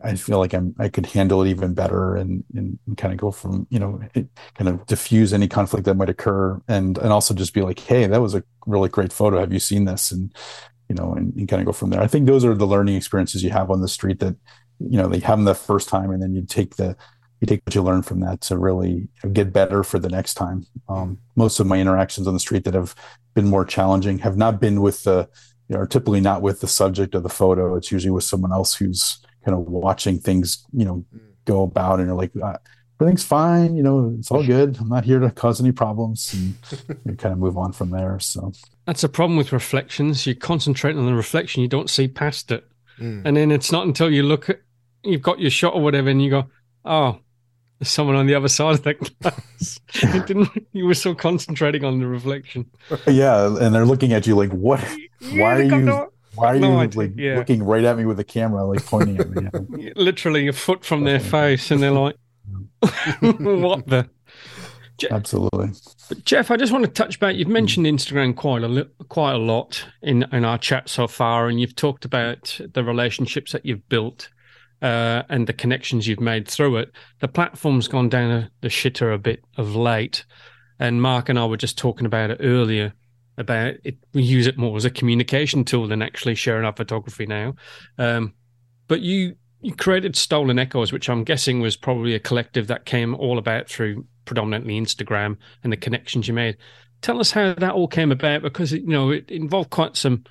I, feel like I'm, I could handle it even better and, and kind of go from, you know, kind of diffuse any conflict that might occur and, and also just be like, Hey, that was a really great photo. Have you seen this? And, you know, and, and kind of go from there. I think those are the learning experiences you have on the street that, you know, they have them the first time and then you take the, you take what you learn from that to really get better for the next time. Um, most of my interactions on the street that have been more challenging have not been with the, you know, are typically not with the subject of the photo. It's usually with someone else who's kind of watching things, you know, go about and you're like, uh, everything's fine. You know, it's all good. I'm not here to cause any problems and you kind of move on from there. So
that's a problem with reflections. You concentrate on the reflection, you don't see past it. Mm. And then it's not until you look at, you've got your shot or whatever, and you go, oh, there's someone on the other side of that glass. you didn't. You were so concentrating on the reflection.
Yeah, and they're looking at you like, "What? Yeah, why are you? No, why are no you like yeah. looking right at me with a camera, like pointing at
me?" Literally a foot from their face, and they're like, "What the?"
Je- Absolutely.
But Jeff, I just want to touch back. You've mentioned mm. Instagram quite a li- quite a lot in in our chat so far, and you've talked about the relationships that you've built uh, and the connections you've made through it, the platform's gone down the shitter a bit of late. And Mark and I were just talking about it earlier about it. We use it more as a communication tool than actually sharing our photography now. Um, but you you created Stolen Echoes, which I'm guessing was probably a collective that came all about through predominantly Instagram and the connections you made. Tell us how that all came about because you know it involved quite some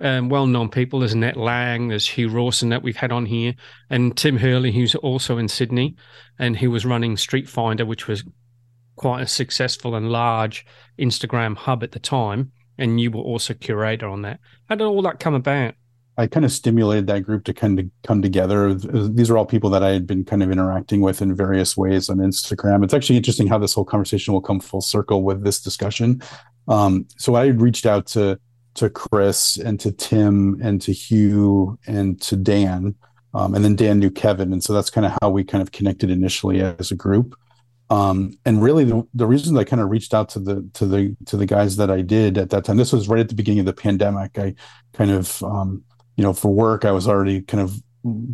um, well-known people. There's Annette Lang, there's Hugh Rawson that we've had on here, and Tim Hurley, who's also in Sydney, and he was running Street Finder, which was quite a successful and large Instagram hub at the time. And you were also curator on that. How did all that come about?
I kind of stimulated that group to kind of come together. These are all people that I had been kind of interacting with in various ways on Instagram. It's actually interesting how this whole conversation will come full circle with this discussion. Um, so I reached out to to Chris and to Tim and to Hugh and to Dan. Um, and then Dan knew Kevin. And so that's kind of how we kind of connected initially as a group. Um, and really the, the reason I kind of reached out to the to the to the guys that I did at that time, this was right at the beginning of the pandemic. I kind of um, you know, for work, I was already kind of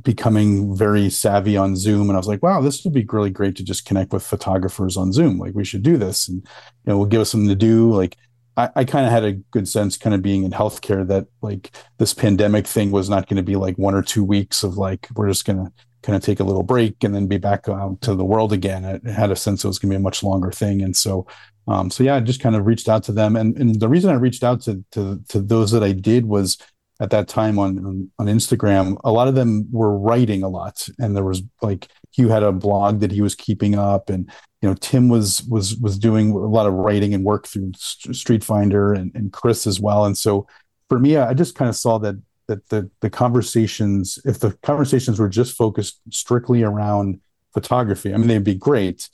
becoming very savvy on Zoom. And I was like, wow, this would be really great to just connect with photographers on Zoom. Like we should do this and you know, we'll give us something to do. Like I, I kind of had a good sense, kind of being in healthcare, that like this pandemic thing was not going to be like one or two weeks of like we're just going to kind of take a little break and then be back out to the world again. I had a sense it was going to be a much longer thing, and so, um, so yeah, I just kind of reached out to them, and and the reason I reached out to to to those that I did was at that time on, on, on Instagram, a lot of them were writing a lot, and there was like Hugh had a blog that he was keeping up, and you know Tim was was was doing a lot of writing and work through Street Finder and, and Chris as well. And so for me, I just kind of saw that that the the conversations, if the conversations were just focused strictly around photography, I mean they'd be great,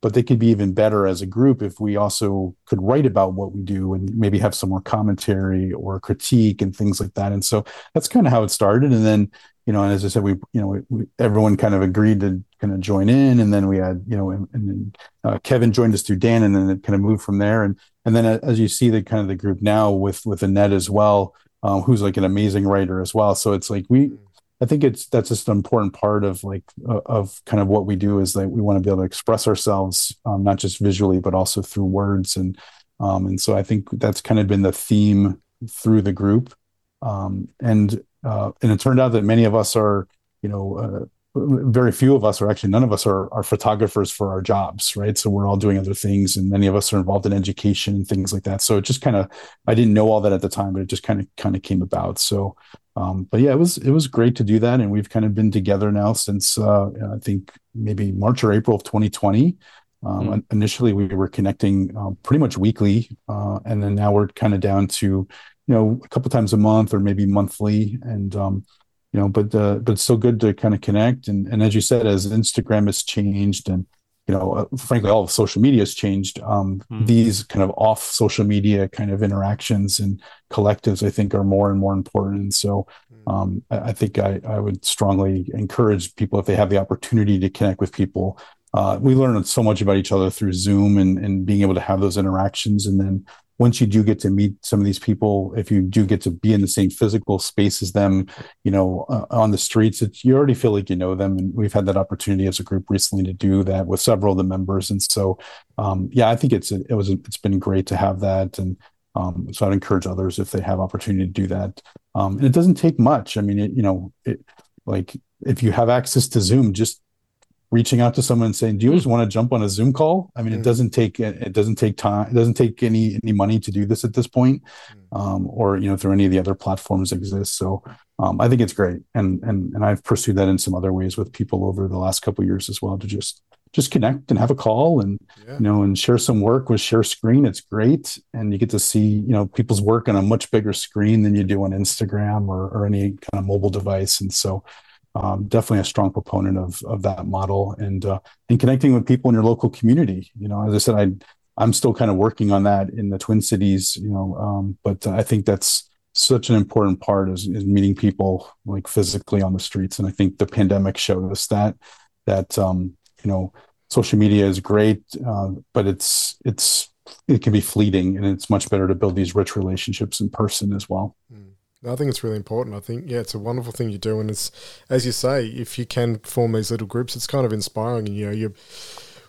but they could be even better as a group if we also could write about what we do and maybe have some more commentary or critique and things like that. And so that's kind of how it started. And then, you know, and as I said, we, you know, we, everyone kind of agreed to kind of join in, and then we had, you know, and, and then uh, Kevin joined us through Dan, and then it kind of moved from there. And and then as you see the kind of the group now with with Annette as well, um, who's like an amazing writer as well. So it's like we I think it's that's just an important part of like uh, of kind of what we do is that we want to be able to express ourselves um, not just visually but also through words and um, and so I think that's kind of been the theme through the group um, and uh, and it turned out that many of us are you know uh, very few of us or actually none of us are, are photographers for our jobs right? So we're all doing other things and many of us are involved in education and things like that. So it just kind of i didn't know all that at the time but it just kind of kind of came about. So um, but yeah it was it was great to do that and we've kind of been together now since uh, i think maybe march or april of 2020 um, mm. initially we were connecting um, pretty much weekly uh, and then now we're kind of down to you know a couple times a month or maybe monthly and um, you know but uh, but it's still good to kind of connect and and as you said as instagram has changed and you know uh, frankly all of social media has changed um, mm. these kind of off social media kind of interactions and collectives i think are more and more important and so hmm. um, I, I, think I, I would strongly encourage people if they have the opportunity to connect with people uh, we learn so much about each other through zoom and, and being able to have those interactions and then once you do get to meet some of these people, if you do get to be in the same physical space as them, you know, uh, on the streets, you already feel like you know them. And we've had that opportunity as a group recently to do that with several of the members. And so, um, yeah, I think it's it was it's been great to have that. And um, so I'd encourage others if they have opportunity to do that. Um, and it doesn't take much. I mean, it, you know, it like if you have access to Zoom, just reaching out to someone and saying, "Do you just want to jump on a Zoom call?" I mean, mm. it doesn't take it doesn't take time. It doesn't take any any money to do this at this point, mm. um, or you know, through any of the other platforms exist. So um, I think it's great, and and and I've pursued that in some other ways with people over the last couple years as well to just just connect and have a call and yeah. you know and share some work with share screen it's great and you get to see you know people's work on a much bigger screen than you do on instagram or, or any kind of mobile device and so um, definitely a strong proponent of of that model and uh, and connecting with people in your local community. You know, as I said, I I'm still kind of working on that in the Twin Cities. You know, um, but I think that's such an important part is, is meeting people like physically on the streets. And I think the pandemic showed us that that um, you know social media is great, uh, but it's it's it can be fleeting, and it's much better to build these rich relationships in person as well.
I think it's really important. I think, yeah, it's a wonderful thing you do. And it's, as you say, if you can form these little groups, it's kind of inspiring. And, you know, you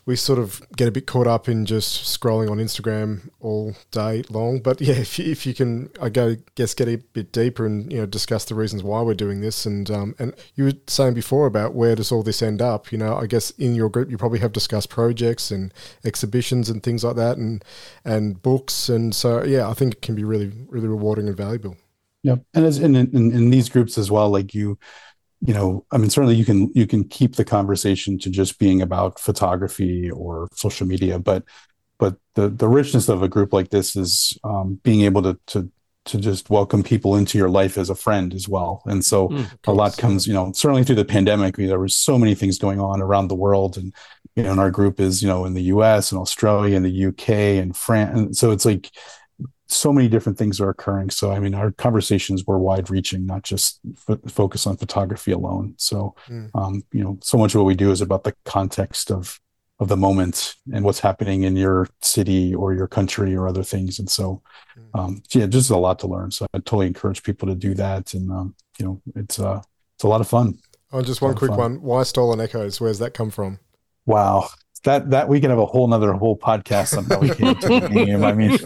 we sort of get a bit caught up in just scrolling on Instagram all day long. But yeah, if you, if you can, I go guess get a bit deeper and you know discuss the reasons why we're doing this. And um, and you were saying before about where does all this end up? You know, I guess in your group you probably have discussed projects and exhibitions and things like that, and and books. And so yeah, I think it can be really really rewarding and valuable.
Yep. And as in, in, in these groups as well, like you, you know, I mean, certainly you can you can keep the conversation to just being about photography or social media, but but the the richness of a group like this is um, being able to to to just welcome people into your life as a friend as well. And so mm, a lot comes, you know, certainly through the pandemic, there was so many things going on around the world. And, you know, and our group is, you know, in the US and Australia and the UK and France. And so it's like, so many different things are occurring. So, I mean, our conversations were wide reaching, not just f- focus on photography alone. So, mm. um, you know, so much of what we do is about the context of of the moment and what's happening in your city or your country or other things. And so, mm. um, yeah, just a lot to learn. So, I totally encourage people to do that. And um, you know, it's uh, it's a lot of fun.
Oh, just one quick one. Why Stolen Echoes? Where's that come from?
Wow that that we can have a whole nother whole podcast on how we came to the name. I mean,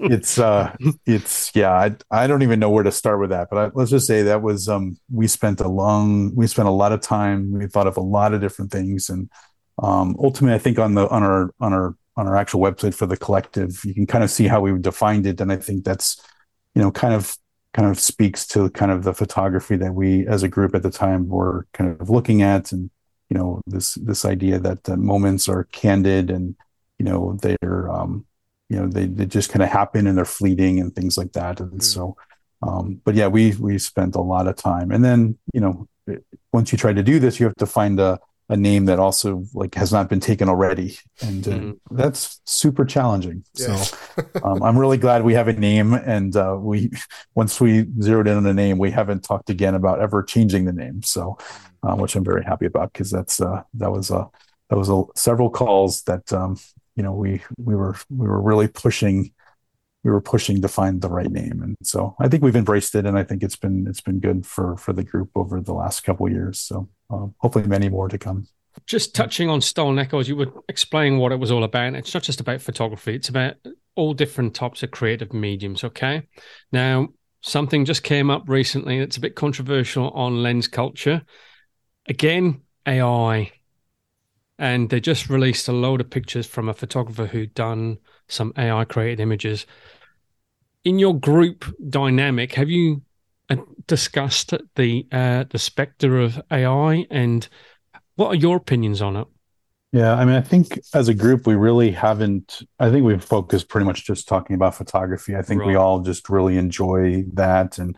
it's uh, it's yeah. I I don't even know where to start with that, but I, let's just say that was um, we spent a long, we spent a lot of time. We thought of a lot of different things, and um, ultimately, I think on the on our on our on our actual website for the collective, you can kind of see how we defined it, and I think that's you know kind of kind of speaks to kind of the photography that we as a group at the time were kind of looking at and you know this this idea that the moments are candid and you know they're um you know they, they just kind of happen and they're fleeting and things like that and mm. so um but yeah we we spent a lot of time and then you know once you try to do this you have to find a a name that also like has not been taken already, and uh, mm. that's super challenging. Yeah. So um, I'm really glad we have a name, and uh, we once we zeroed in on a name, we haven't talked again about ever changing the name. So, uh, which I'm very happy about because that's uh, that was a that was a several calls that um, you know we we were we were really pushing we were pushing to find the right name. And so i think we've embraced it and i think it's been it's been good for for the group over the last couple years. So um, hopefully many more to come.
Just touching on stolen echoes you were explaining what it was all about it's not just about photography it's about all different types of creative mediums okay? Now something just came up recently that's a bit controversial on LensCulture again ai and they just released a load of pictures from a photographer who'd done some AI created images. In your group dynamic, have you uh, discussed the uh, the specter of AI, and what are your opinions on it?
Yeah, I mean, I think as a group, we really haven't. I think we've focused pretty much just talking about photography. I think right. we all just really enjoy that, and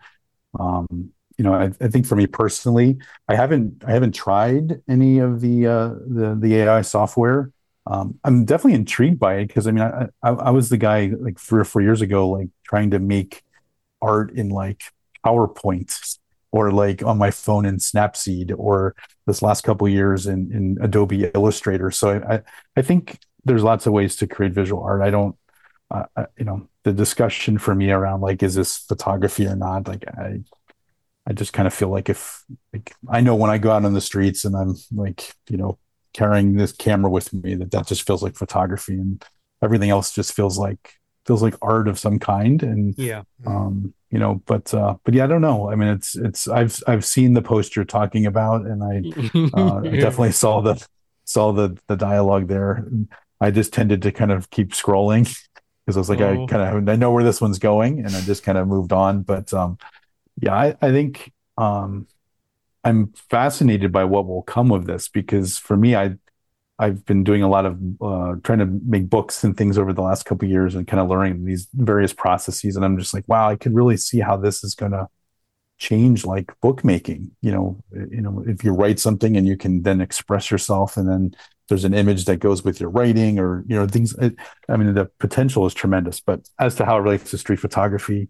um, you know, I, I, think for me personally, I haven't I haven't tried any of the uh, the the AI software. Um, I'm definitely intrigued by it because I mean, I, I, I was the guy like three or four years ago, like trying to make art in like PowerPoint or like on my phone in Snapseed or this last couple years in in Adobe Illustrator. So I I think there's lots of ways to create visual art. I don't, uh, you know, the discussion for me around like is this photography or not? Like I I just kind of feel like if like I know when I go out on the streets and I'm like, you know, carrying this camera with me, that that just feels like photography, and everything else just feels like feels like art of some kind. And
yeah,
um, you know, but uh, but yeah, I don't know. I mean, it's it's I've I've seen the post you're talking about, and I uh, yeah. definitely saw the saw the the dialogue there. I just tended to kind of keep scrolling because I was like, oh. I kind of I know where this one's going, and I just kind of moved on. But um, yeah, I, I think um, I'm fascinated by what will come of this because for me, I I've been doing a lot of uh, trying to make books and things over the last couple years and kind of learning these various processes, and I'm just like, wow, I could really see how this is going to change like bookmaking. You know, you know, if you write something and you can then express yourself, and then there's an image that goes with your writing, or you know, things. It, I mean, the potential is tremendous. But as to how it relates to street photography,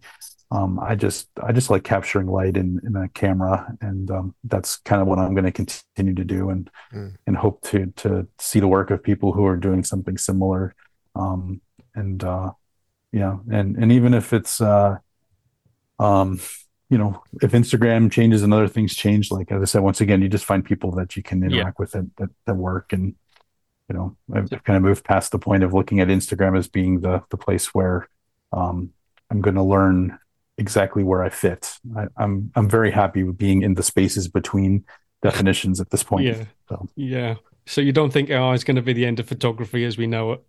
um, I just I just like capturing light in, in a camera, and um, that's kind of what I'm going to continue to do, and mm. and hope to to see the work of people who are doing something similar, um, and uh, yeah, and and even if it's uh, um, you know, if Instagram changes and other things change, like as I said, once again, you just find people that you can interact yeah. with that, that that work, and you know, I've, I've kind of moved past the point of looking at Instagram as being the the place where um, I'm going to learn exactly where I fit. I, am I'm, I'm very happy with being in the spaces between definitions at this point.
Yeah. So. Yeah. So you don't think AI is going to be the end of photography as we know it?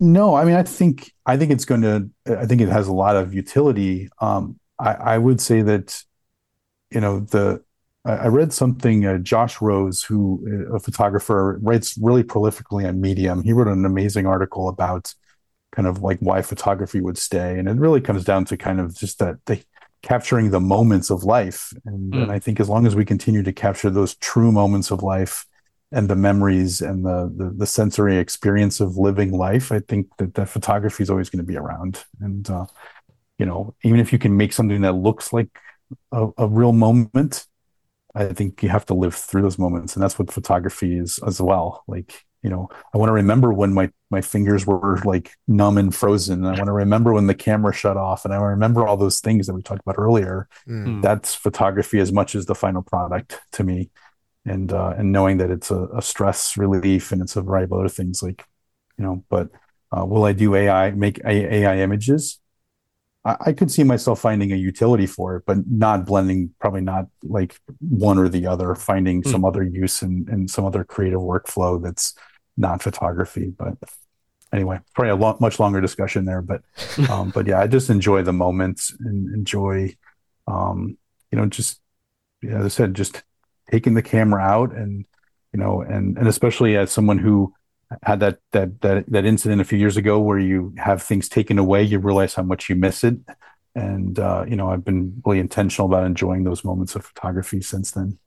No, I mean, I think I think it's going to. I think it has a lot of utility. Um, I, I would say that, you know, the I read something. Uh, Josh Rose, who a photographer, writes really prolifically on Medium. He wrote an amazing article about kind of like why photography would stay. And it really comes down to kind of just that the capturing the moments of life. And, mm. and I think as long as we continue to capture those true moments of life and the memories and the, the, the sensory experience of living life, I think that that photography is always going to be around. And uh, you know, even if you can make something that looks like a, a real moment, I think you have to live through those moments, and that's what photography is as well. Like you know i want to remember when my my fingers were like numb and frozen and i want to remember when the camera shut off and i remember all those things that we talked about earlier mm. that's photography as much as the final product to me and uh, and knowing that it's a, a, stress relief and it's a variety of other things like you know but uh, will i do ai make ai images I, I could see myself finding a utility for it but not blending probably not like one or the other finding mm. some other use and in, in some other creative workflow that's not photography. But anyway, probably a lot, much longer discussion there. But um, but yeah, I just enjoy the moments and enjoy, um, you know, just yeah, as I said, just taking the camera out and you know, and and especially as someone who had that that that that incident a few years ago where you have things taken away, you realize how much you miss it. And uh, you know, I've been really intentional about enjoying those moments of photography since then.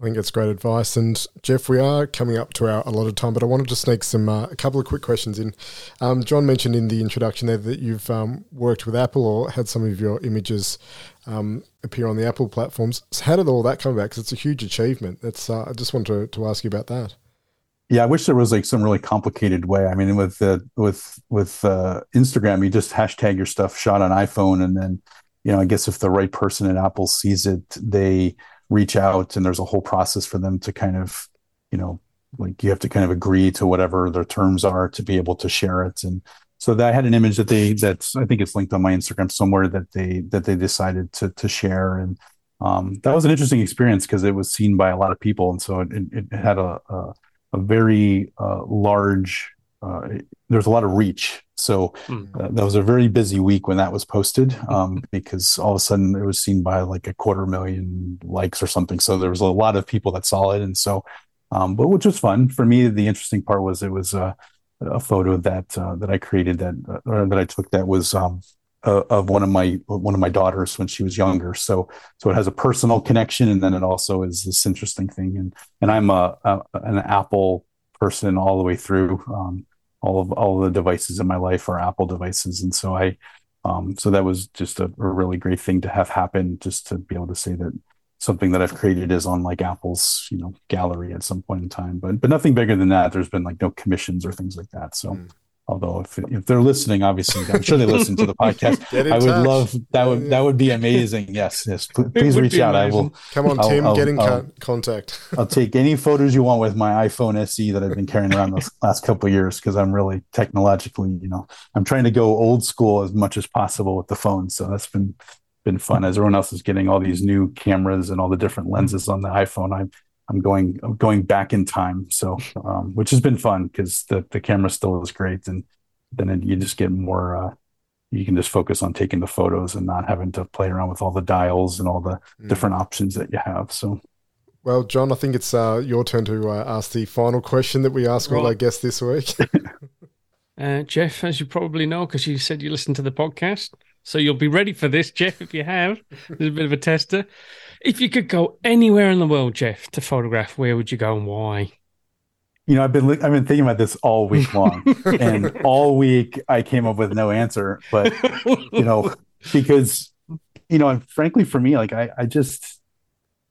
I think it's great advice. And Jeff, we are coming up to our allotted time, but I wanted to sneak some uh, a couple of quick questions in. Um, John mentioned in the introduction there that you've um, worked with Apple or had some of your images um, appear on the Apple platforms. So how did all that come about? Because it's a huge achievement. That's uh, I just wanted to, to ask you about that.
Yeah, I wish there was like some really complicated way. I mean, with the with with uh, Instagram, you just hashtag your stuff shot on iPhone, and then you know, I guess if the right person at Apple sees it, they reach out and there's a whole process for them to kind of you know like you have to kind of agree to whatever their terms are to be able to share it and so I had an image that they that's I think it's linked on my Instagram somewhere that they that they decided to to share and um, that was an interesting experience because it was seen by a lot of people and so it, it had a a, a very uh, large uh, there's a lot of reach. So mm. uh, that was a very busy week when that was posted um, because all of a sudden it was seen by like a quarter million likes or something. So there was a lot of people that saw it, and so, um, but which was fun for me. The interesting part was it was a, a photo that uh, that I created that uh, that I took that was um, of one of my one of my daughters when she was younger. So so it has a personal connection, and then it also is this interesting thing. And and I'm a, a an Apple person all the way through. Um, all of all of the devices in my life are Apple devices, and so I, um, so that was just a, a, really great thing to have happen, just to be able to say that something that I've created is on like Apple's, you know, gallery at some point in time, but but nothing bigger than that. There's been like no commissions or things like that, so. Mm. Although if, if they're listening, obviously I'm sure they listen to the podcast. I would touch. love that. Would that would be amazing? Yes, yes. Please reach out. Amazing. I will.
Come on,
I'll,
Tim.
I'll,
get in
I'll,
contact.
I'll take any photos you want with my iPhone SE that I've been carrying around the last couple of years because I'm really technologically, you know, I'm trying to go old school as much as possible with the phone. So that's been been fun. As everyone else is getting all these new cameras and all the different lenses on the iPhone, I'm I'm going I'm going back in time. So um, which has been fun because the the camera still is great and then it, you just get more uh, you can just focus on taking the photos and not having to play around with all the dials and all the mm. different options that you have so
well john i think it's uh, your turn to uh, ask the final question that we ask right. all our guests this week
uh, jeff as you probably know because you said you listened to the podcast so you'll be ready for this jeff if you have there's a bit of a tester if you could go anywhere in the world jeff to photograph where would you go and why
you know, I've been I've been thinking about this all week long, and all week I came up with no answer. But you know, because you know, and frankly, for me, like I, I just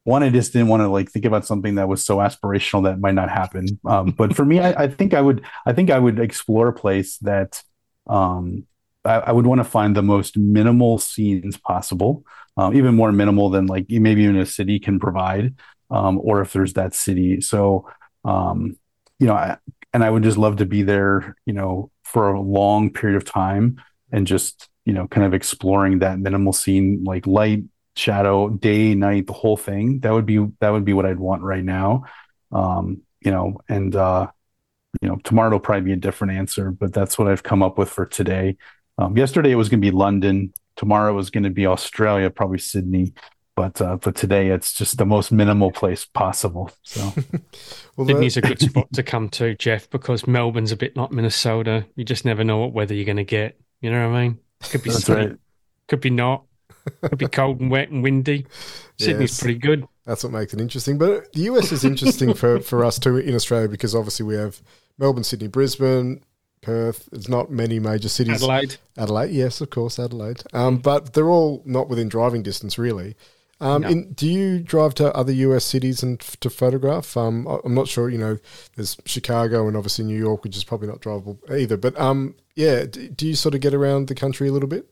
one, I just didn't want to like think about something that was so aspirational that might not happen. Um, but for me, I, I, think I would I think I would explore a place that um, I, I would want to find the most minimal scenes possible, um, even more minimal than like maybe even a city can provide, um, or if there's that city. So um, you know, I, and I would just love to be there, you know, for a long period of time and just, you know, kind of exploring that minimal scene, like light, shadow, day, night, the whole thing. That would be that would be what I'd want right now. Um, you know, and uh, you know, tomorrow will probably be a different answer, but that's what I've come up with for today. Um, yesterday it was going to be London. Tomorrow was going to be Australia, probably Sydney but uh, but today it's just the most minimal place possible. So
well, Sydney's a good spot to come to, Jeff, because Melbourne's a bit like Minnesota. You just never know what weather you're going to get. You know what I mean? Could be That's right. could be not. Could be cold and wet and windy. Sydney's yes. pretty good.
That's what makes it interesting. But the US is interesting for, for us too in Australia because obviously we have Melbourne, Sydney, Brisbane, Perth. There's not many major cities.
Adelaide.
Adelaide, yes, of course, Adelaide. Um, but they're all not within driving distance, really. Um, no. in, do you drive to other US cities and f- to photograph? Um, I'm not sure. You know, there's Chicago and obviously New York, which is probably not drivable either. But um, yeah, do, do you sort of get around the country a little bit?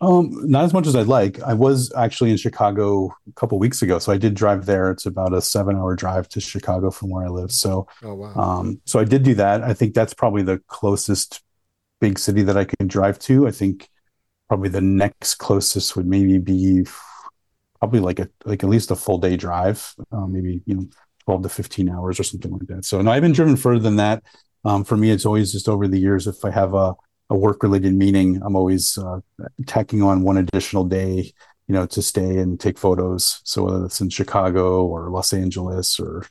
Um, not as much as I'd like. I was actually in Chicago a couple weeks ago, so I did drive there. It's about a seven-hour drive to Chicago from where I live. So,
oh, wow.
um, so I did do that. I think that's probably the closest big city that I can drive to. I think probably the next closest would maybe be probably like a like at least a full day drive, uh, maybe you know twelve to fifteen hours or something like that. So no, I haven't driven further than that. Um, for me, it's always just over the years. If I have a a work related meeting, I'm always uh, tacking on one additional day, you know, to stay and take photos. So whether it's in Chicago or Los Angeles or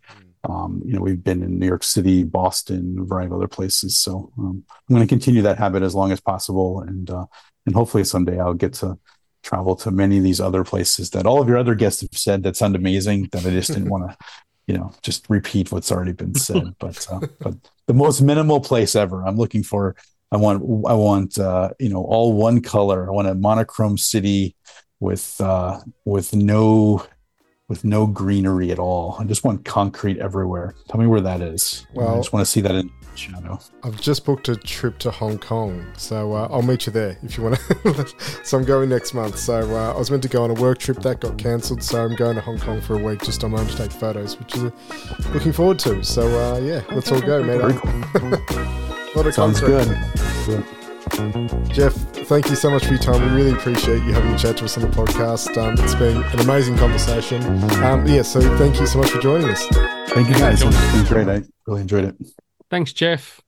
um, you know, we've been in New York City, Boston, a variety of other places. So um, I'm going to continue that habit as long as possible, and uh, and hopefully someday I'll get to travel to many of these other places that all of your other guests have said that sound amazing that I just didn't want to, you know, just repeat what's already been said. But uh, but the most minimal place ever. I'm looking for. I want I want uh, you know all one color. I want a monochrome city with uh, with no with no greenery at all. I just want concrete everywhere. Tell me where that is. Well, I just want to see that in shadow.
I've just booked a trip to Hong Kong, so uh, I'll meet you there if you want to. so I'm going next month. So uh, I was meant to go on a work trip that got cancelled, so I'm going to Hong Kong for a week just on my own to take photos, which is uh, looking forward to. So uh, yeah, let's all go, mate. Cool. a
lot of Sounds good.
good. Jeff, thank you so much for your time. We really appreciate you having a chat to us on the podcast. Um, it's been an amazing conversation. Um, yeah, so thank you so much for joining us.
Thank you guys. It's been great. I really enjoyed it.
Thanks, Jeff.